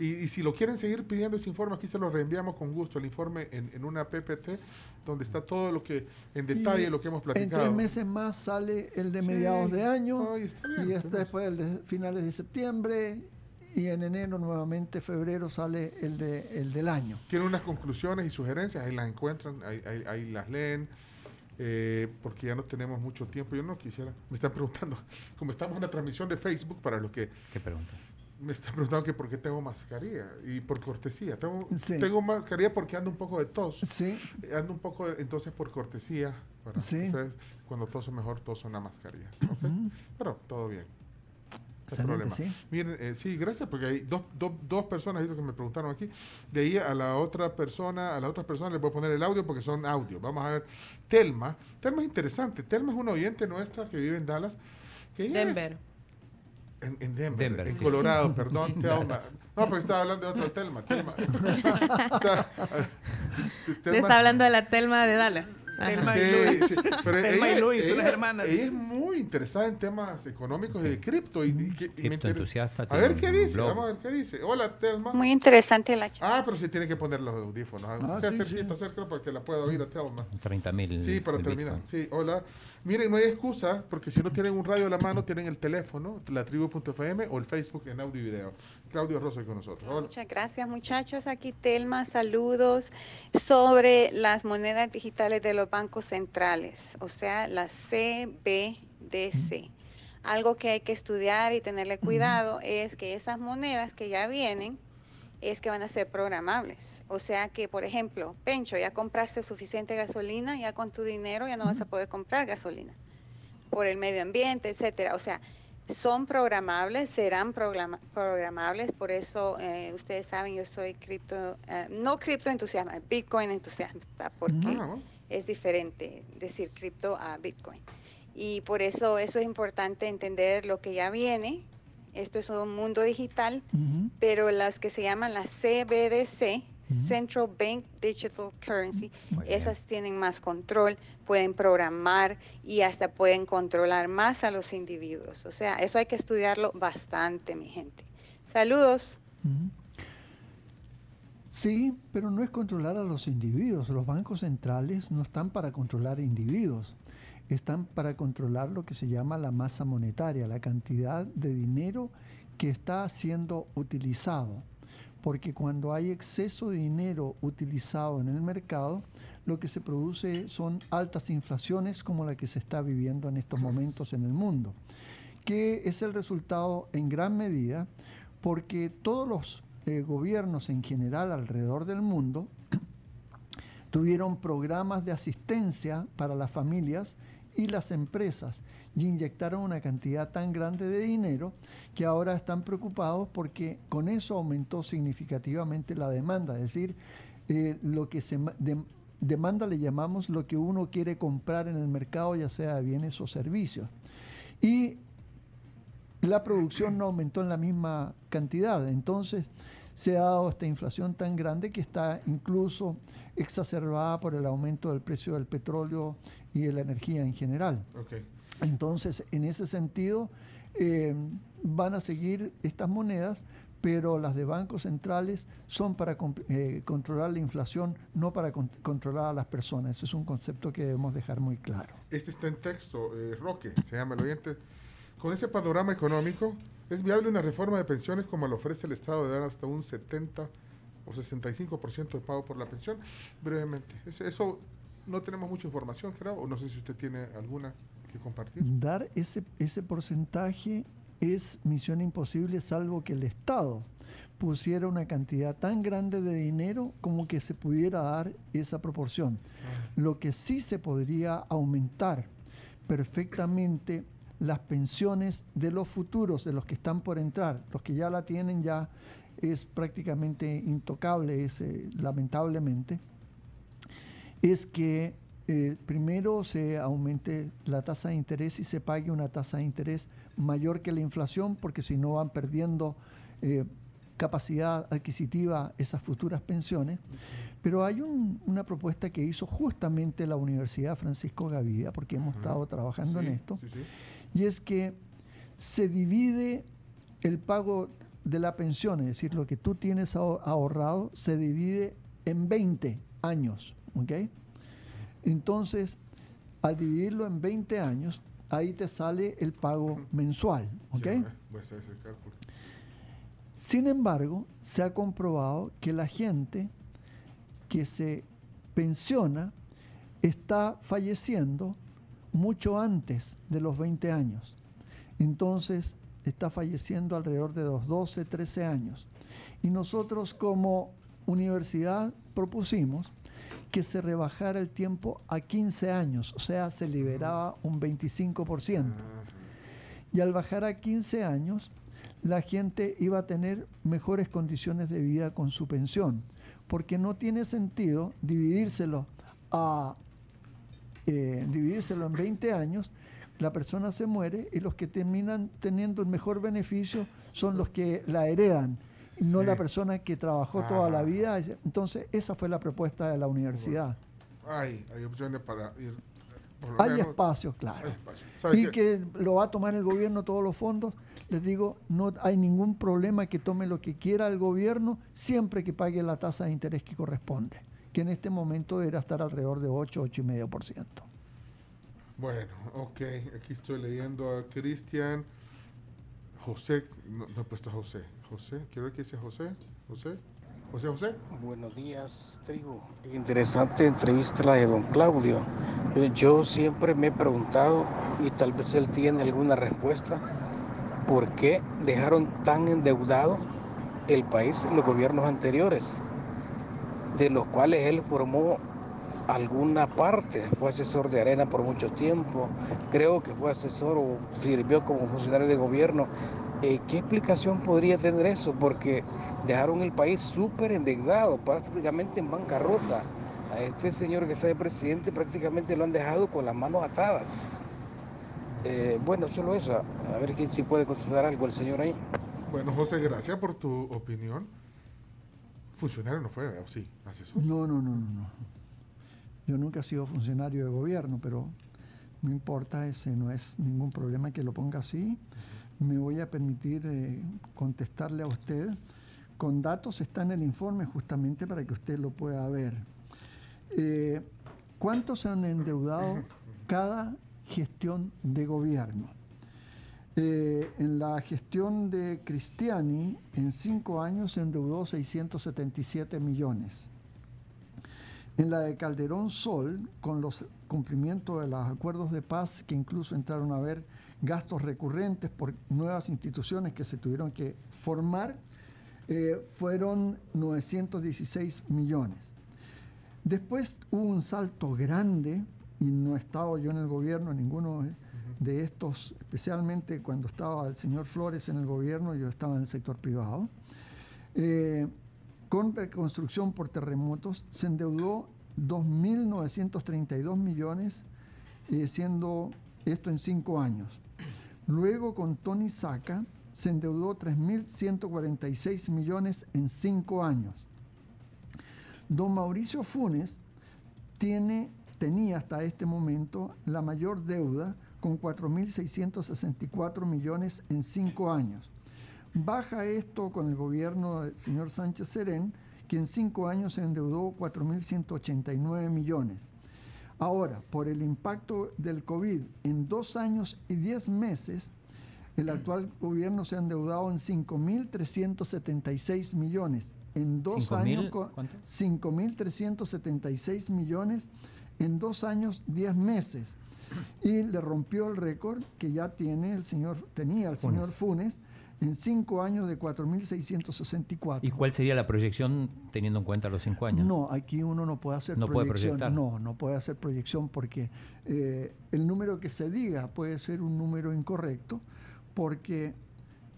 Y, y si lo quieren seguir pidiendo ese informe, aquí se lo reenviamos con gusto, el informe en, en una PPT, donde está todo lo que, en detalle, Y lo que hemos En platicado. tres meses más sale el de Sí. mediados de año Ay, está bien, y este después el de finales de septiembre y en enero nuevamente, febrero sale el, de, el del año. Tiene unas conclusiones y sugerencias, ahí las encuentran, ahí, ahí- ahí las leen, eh, porque ya no tenemos mucho tiempo. Yo no quisiera, me están preguntando, como estamos en una transmisión de Facebook, para los que ¿Qué pregunta? Me están preguntando que por qué tengo mascarilla, y por cortesía. Tengo, Sí. tengo mascarilla porque ando un poco de tos, Sí, ando un poco, de- entonces por cortesía, para Sí. ustedes, cuando toso mejor toso una mascarilla. ¿ok? Pero todo bien. Problema. sí. Miren, eh, sí, gracias, porque hay dos, dos, dos personas que me preguntaron aquí. De ahí a la otra persona, a la otra persona les voy a poner el audio porque son audio. Vamos a ver. Telma. Telma es interesante. Telma es una oyente nuestra que vive en Dallas. Que ella es- Denver. En, en Denver, Denver, en sí. Colorado, perdón, Telma. No, porque estaba hablando de otro Telma. Telma. Está, Telma- está hablando de la Telma de Dallas. Telma y Sí, Luis. sí, pero Telma y ella, Luis, unas ella- hermanas. ella es muy interesada en temas económicos y de cripto. Y, y y me Cripto interesa- entusiasta, A ver qué dice, blog. vamos a ver qué dice. Hola, Telma. Muy interesante la charla. Ah, pero sí tiene que poner los audífonos. Ah, sea sí, cerquita, cerca para que la pueda oír a Telma. 30 mil. Sí, para terminar. Sí, hola. Miren, no hay excusa, porque si no tienen un radio a la mano, tienen el teléfono, la tribu.fm o el Facebook en audio y video. Claudio Rosso con nosotros. Hola. Muchas gracias muchachos. Aquí Telma, saludos sobre las monedas digitales de los bancos centrales, o sea, las CBDC. Algo que hay que estudiar y tenerle cuidado es que esas monedas que ya vienen es que van a ser programables. O sea que, por ejemplo, Pencho, ya compraste suficiente gasolina, ya con tu dinero ya no vas a poder comprar gasolina por el medio ambiente, etcétera. O sea, son programables, serán programa- programables, por eso eh, ustedes saben, yo soy cripto, eh, no cripto entusiasta, Bitcoin entusiasta, porque es diferente decir cripto a Bitcoin. Y por eso eso es importante entender lo que ya viene. Esto es un mundo digital, pero las que se llaman las CBDC, Central Bank Digital Currency, Muy bien. esas tienen más control, pueden programar y hasta pueden controlar más a los individuos. O sea, eso hay que estudiarlo bastante, mi gente. Saludos. Sí, pero no es controlar a los individuos. Los bancos centrales no están para controlar individuos. Están para controlar lo que se llama la masa monetaria, la cantidad de dinero que está siendo utilizado. Porque cuando hay exceso de dinero utilizado en el mercado, lo que se produce son altas inflaciones como la que se está viviendo en estos momentos en el mundo, que es el resultado en gran medida porque todos los eh, gobiernos en general alrededor del mundo tuvieron programas de asistencia para las familias y las empresas y inyectaron una cantidad tan grande de dinero que ahora están preocupados porque con eso aumentó significativamente la demanda, es decir, eh, lo que se ma- dem- demanda le llamamos lo que uno quiere comprar en el mercado, ya sea de bienes o servicios. Y la producción no aumentó en la misma cantidad. Entonces se ha dado esta inflación tan grande que está incluso exacerbada por el aumento del precio del petróleo y de la energía en general. Entonces, en ese sentido, eh, van a seguir estas monedas, pero las de bancos centrales son para eh, controlar la inflación, no para con- controlar a las personas. Ese es un concepto que debemos dejar muy claro. Este está en texto, eh, Roque, se llama el oyente. Con ese panorama económico, ¿es viable una reforma de pensiones como lo ofrece el Estado de dar hasta un 70 o 65% de pago por la pensión? Brevemente, eso no tenemos mucha información, creo, o no sé si usted tiene alguna que compartir. Dar ese, ese porcentaje es misión imposible salvo que el Estado pusiera una cantidad tan grande de dinero como que se pudiera dar esa proporción. Lo que sí se podría aumentar perfectamente las pensiones de los futuros, de los que están por entrar, los que ya la tienen ya es prácticamente intocable, es, eh, lamentablemente, es que eh, primero se aumente la tasa de interés y se pague una tasa de interés mayor que la inflación, porque si no van perdiendo eh, capacidad adquisitiva esas futuras pensiones. Pero hay un- una propuesta que hizo justamente la Universidad Francisco Gavidia, porque hemos estado trabajando Sí, en esto, sí, sí. Y es que se divide el pago de la pensión, es decir, lo que tú tienes aho- ahorrado, se divide en 20 años. ¿ok? Entonces, al dividirlo en 20 años, ahí te sale el pago mensual. ¿ok? Ya, eh. Sin embargo, se ha comprobado que la gente que se pensiona está falleciendo mucho antes de los 20 años. Entonces, está falleciendo alrededor de los 12, 13 años. Y nosotros como universidad propusimos que se rebajara el tiempo a 15 años, o sea, se liberaba un 25%. Y al bajar a 15 años, la gente iba a tener mejores condiciones de vida con su pensión, porque no tiene sentido dividírselo a eh, dividírselo en 20 años, la persona se muere y los que terminan teniendo el mejor beneficio son los que la heredan, no la persona que trabajó toda la vida. Entonces, esa fue la propuesta de la universidad. Hay, hay opciones para ir. Hay espacios, claro. Y que lo va a tomar el gobierno todos los fondos. Les digo, no hay ningún problema que tome lo que quiera el gobierno siempre que pague la tasa de interés que corresponde que en este momento debería estar alrededor de 8, 8,5%. Bueno, ok, aquí estoy leyendo a Cristian. José, no, he puesto José. José, quiero ver qué dice José. José. José José. Buenos días, tribu. Interesante entrevista la de don Claudio. Yo siempre me he preguntado, y tal vez él tiene alguna respuesta, ¿por qué dejaron tan endeudado el país en los gobiernos anteriores? De los cuales él formó alguna parte, fue asesor de Arena por mucho tiempo, creo que fue asesor o sirvió como funcionario de gobierno. Eh, ¿Qué explicación podría tener eso? Porque dejaron el país súper endeudado, prácticamente en bancarrota. A este señor que está de presidente prácticamente lo han dejado con las manos atadas. Eh, bueno, solo eso. A ver si puede contestar algo el señor ahí. Bueno, José, gracias por tu opinión. Funcionario no fue, ¿o sí? ¿Asesor? No, no, no, no, no. Yo nunca he sido funcionario de gobierno, pero no importa, ese no es ningún problema que lo ponga así. Me voy a permitir eh, contestarle a usted. Con datos está en el informe justamente para que usted lo pueda ver. Eh, ¿Cuántos se han endeudado cada gestión de gobierno? Eh, en la gestión de Cristiani, en cinco años endeudó 677 millones. En la de Calderón Sol, con los cumplimientos de los acuerdos de paz, que incluso entraron a ver gastos recurrentes por nuevas instituciones que se tuvieron que formar, eh, fueron 916 millones. Después hubo un salto grande, y no he estado yo en el gobierno, ninguno de estos, especialmente cuando estaba el señor Flores en el gobierno, yo estaba en el sector privado, eh, con reconstrucción por terremotos se endeudó 2.932 millones, eh, siendo esto en cinco años. Luego con Tony Saca se endeudó 3.146 millones en cinco años. Don Mauricio Funes tiene, tenía hasta este momento la mayor deuda con 4.664 millones en cinco años. Baja esto con el gobierno del señor Sánchez Serén, que en cinco años se endeudó 4.189 millones. Ahora, por el impacto del COVID en dos años y diez meses, el actual gobierno se ha endeudado en 5.376 millones. En dos años, 5.376 millones en dos años, diez meses y le rompió el récord que ya tiene el señor, tenía el señor Funes en cinco años de 4.664. ¿Y cuál sería la proyección teniendo en cuenta los cinco años? No, aquí uno no puede hacer no proyección. Puede no, no puede hacer proyección porque eh, el número que se diga puede ser un número incorrecto porque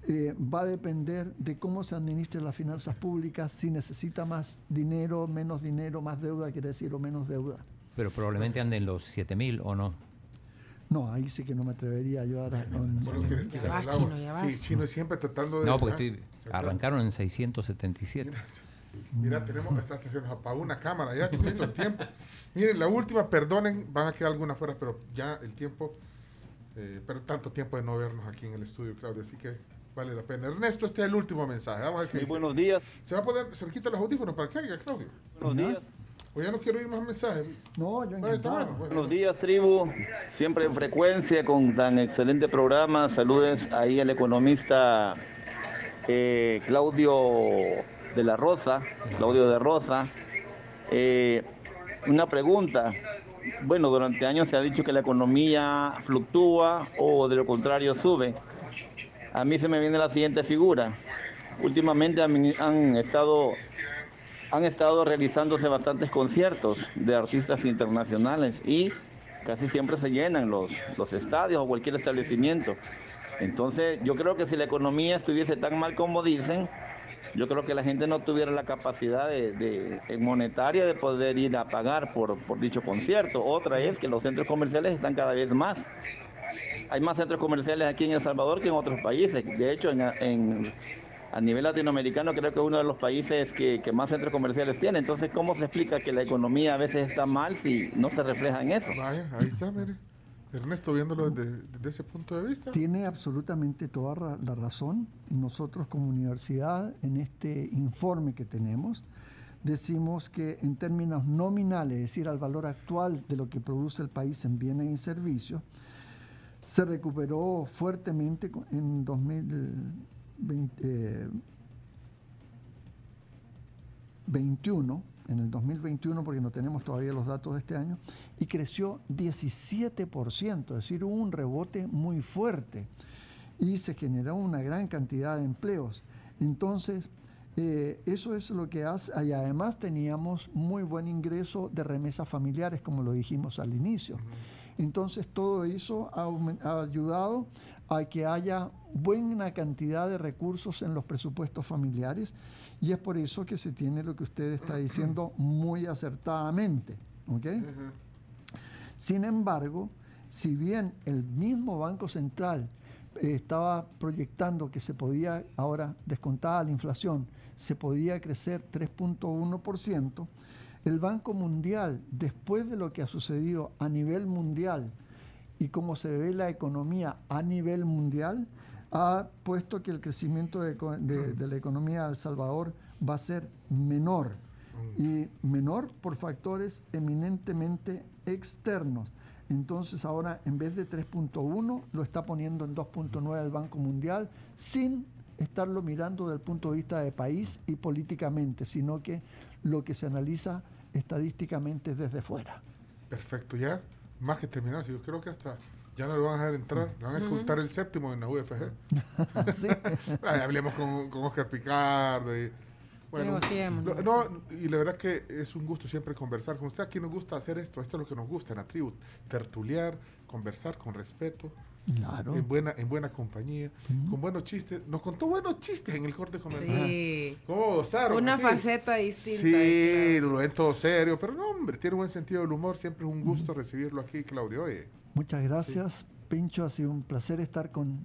eh, va a depender de cómo se administren las finanzas públicas, si necesita más dinero, menos dinero, más deuda, quiere decir, o menos deuda. Pero probablemente anden los 7.000 o no. No, ahí sí que no me atrevería yo a dar. ya vas, chino, ya vas. Sí, chino siempre tratando de. No, porque arrancaron en 677. Mira, tenemos esta estación, apagó una cámara ya, chulito el tiempo. Miren, la última, perdonen, van a quedar algunas fuera, pero ya el tiempo, eh, pero tanto tiempo de no vernos aquí en el estudio, Claudio, así que vale la pena. Ernesto, este es el último mensaje. Vamos a ver qué Muy buenos días. Se va a poner cerquita los audífonos para que haya, Claudio. Buenos días. O ya no quiero oír más mensajes. No, yo Buenos días, tribu. Siempre en frecuencia con tan excelente programa. Saludes ahí al economista eh, Claudio de la Rosa. Claudio de Rosa. Eh, una pregunta. Bueno, durante años se ha dicho que la economía fluctúa o de lo contrario sube. A mí se me viene la siguiente figura. Últimamente han estado han estado realizándose bastantes conciertos de artistas internacionales y casi siempre se llenan los, los estadios o cualquier establecimiento. Entonces, yo creo que si la economía estuviese tan mal como dicen, yo creo que la gente no tuviera la capacidad de, monetaria de poder ir a pagar por, por dicho concierto. Otra es que los centros comerciales están cada vez más. Hay más centros comerciales aquí en El Salvador que en otros países. De hecho, en, a nivel latinoamericano creo que es uno de los países que, que, más centros comerciales tiene. Entonces, ¿cómo se explica que la economía a veces está mal si no se refleja en eso? Vaya, ahí está, mire. Ernesto, viéndolo desde, ese punto de vista. Tiene absolutamente toda la razón. Nosotros como universidad, en este informe que tenemos, decimos que en términos nominales, es decir, al valor actual de lo que produce el país en bienes y servicios, se recuperó fuertemente en 2021 en el 2021, porque no tenemos todavía los datos de este año, y creció 17%, es decir, hubo un rebote muy fuerte y se generó una gran cantidad de empleos. Entonces, eh, eso es lo que hace, y además teníamos muy buen ingreso de remesas familiares, como lo dijimos al inicio. Entonces, todo eso ha ayudado a que haya buena cantidad de recursos en los presupuestos familiares y es por eso que se tiene lo que usted está diciendo muy acertadamente. Sin embargo, si bien el mismo Banco Central eh, estaba proyectando que se podía, ahora descontada la inflación, se podía crecer 3.1%, el Banco Mundial, después de lo que ha sucedido a nivel mundial y cómo se ve la economía a nivel mundial, ha puesto que el crecimiento de, la economía de El Salvador va a ser menor y menor por factores eminentemente externos. Entonces ahora en vez de 3.1 lo está poniendo en 2.9 el Banco Mundial sin estarlo mirando desde el punto de vista de país y políticamente, sino que lo que se analiza estadísticamente desde fuera. Perfecto, ya más que terminado, yo creo que hasta ya no lo van a dejar entrar, le van a escultar el séptimo en la UFG. sí. hablemos con, con Oscar Picardo y bueno, no, y la verdad que es un gusto siempre conversar con usted. Aquí nos gusta hacer esto, esto es lo que nos gusta en la tribu, tertuliar, conversar con respeto, claro. en buena en buena compañía, con buenos chistes. Nos contó buenos chistes en el corte comercial. Sí. ¿Cómo Una faceta distinta. Sí, lo ven todo serio, pero no, hombre, tiene un buen sentido del humor. Siempre es un gusto recibirlo aquí, Claudio. Muchas gracias, Pincho. Ha sido un placer estar con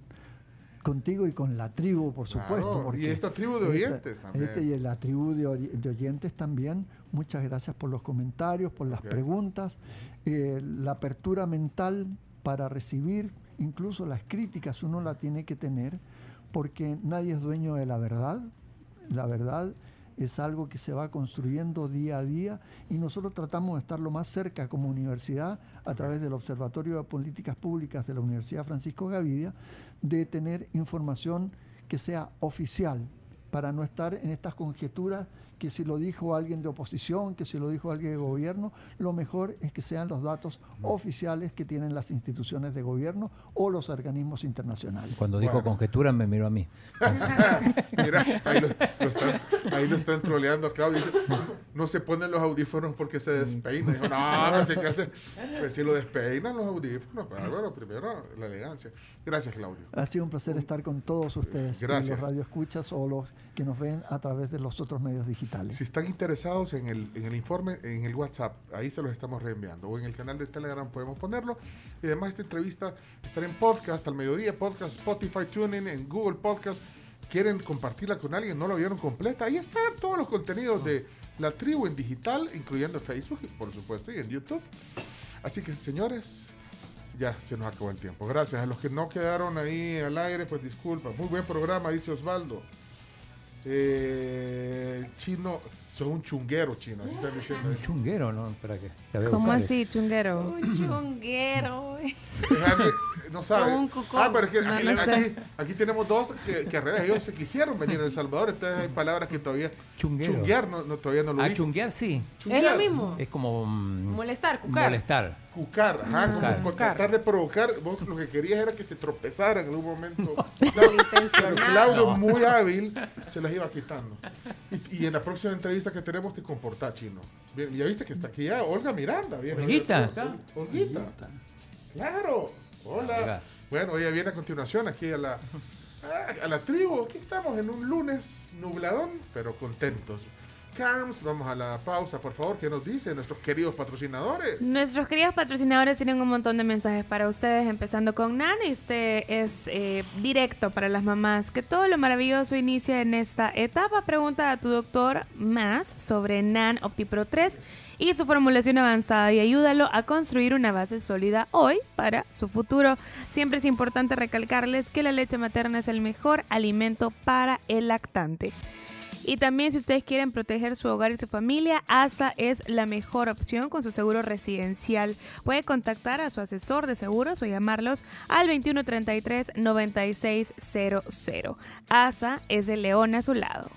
contigo y con la tribu, por supuesto. porque y esta tribu de oyentes también. Este y la tribu de, oyentes también. Muchas gracias por los comentarios, por las preguntas, eh, la apertura mental para recibir incluso las críticas uno la tiene que tener porque nadie es dueño de la verdad. La verdad es algo que se va construyendo día a día y nosotros tratamos de estar lo más cerca como universidad a través del Observatorio de Políticas Públicas de la Universidad Francisco Gavidia de tener información que sea oficial para no estar en estas conjeturas que si lo dijo alguien de oposición, que si lo dijo alguien de gobierno, lo mejor es que sean los datos oficiales que tienen las instituciones de gobierno o los organismos internacionales. Cuando dijo conjetura me miró a mí. Mira, ahí lo, están, ahí lo están troleando Claudio. Dice, no se ponen los audífonos porque se despeinan. Dijo, no, no sé qué hacer. Pues si lo despeinan los audífonos, pero bueno, primero la elegancia. Gracias, Claudio. Ha sido un placer estar con todos ustedes. Gracias. Los radioescuchas o los que nos ven a través de los otros medios digitales. Si están interesados en el, en el informe, en el WhatsApp, ahí se los estamos reenviando. O en el canal de Telegram podemos ponerlo. Y además esta entrevista estará en podcast al mediodía, podcast, Spotify, TuneIn, en Google Podcast. Quieren compartirla con alguien, no la vieron completa. Ahí están todos los contenidos de la tribu en digital, incluyendo Facebook, por supuesto, y en YouTube. Así que, señores, ya se nos acabó el tiempo. Gracias a los que no quedaron ahí al aire, pues disculpa. Muy buen programa, dice Osvaldo. Eh, chino, son un chunguero chino, así están diciendo. Un chunguero, ¿no? Espera que. ¿Cómo así, chunguero? Un chunguero. no sabe. Ah, pero es que aquí, aquí, tenemos dos que, que, al revés, ellos se quisieron venir a El Salvador. Estas hay palabras que todavía. Chunguero. Chunguear no, todavía no lo Ah, chunguear sí. Es lo mismo. Es como. Mm, molestar, cucar. Molestar. Cucar, ajá, como tratar de provocar. Vos lo que querías era que se tropezaran en algún momento. Claudio, Claudio, muy hábil, se las iba quitando. Y, y, en la próxima entrevista que tenemos te comportás, chino. ya viste que está aquí ya Olga Miranda. Olguita. Olguita. Claro. Hola. Bueno, ella viene a continuación aquí a la, a la tribu. Aquí estamos en un lunes nubladón, pero contentos. Vamos a la pausa, por favor. ¿Qué nos dicen nuestros queridos patrocinadores? Nuestros queridos patrocinadores tienen un montón de mensajes para ustedes, empezando con Nan. Este es eh, directo para las mamás. Que todo lo maravilloso inicia en esta etapa. Pregunta a tu doctor más sobre Nan OptiPro 3 y su formulación avanzada y ayúdalo a construir una base sólida hoy para su futuro. Siempre es importante recalcarles que la leche materna es el mejor alimento para el lactante. Y también si ustedes quieren proteger su hogar y su familia, ASA es la mejor opción con su seguro residencial. Puede contactar a su asesor de seguros o llamarlos al 2133 9600. ASA es el león a su lado.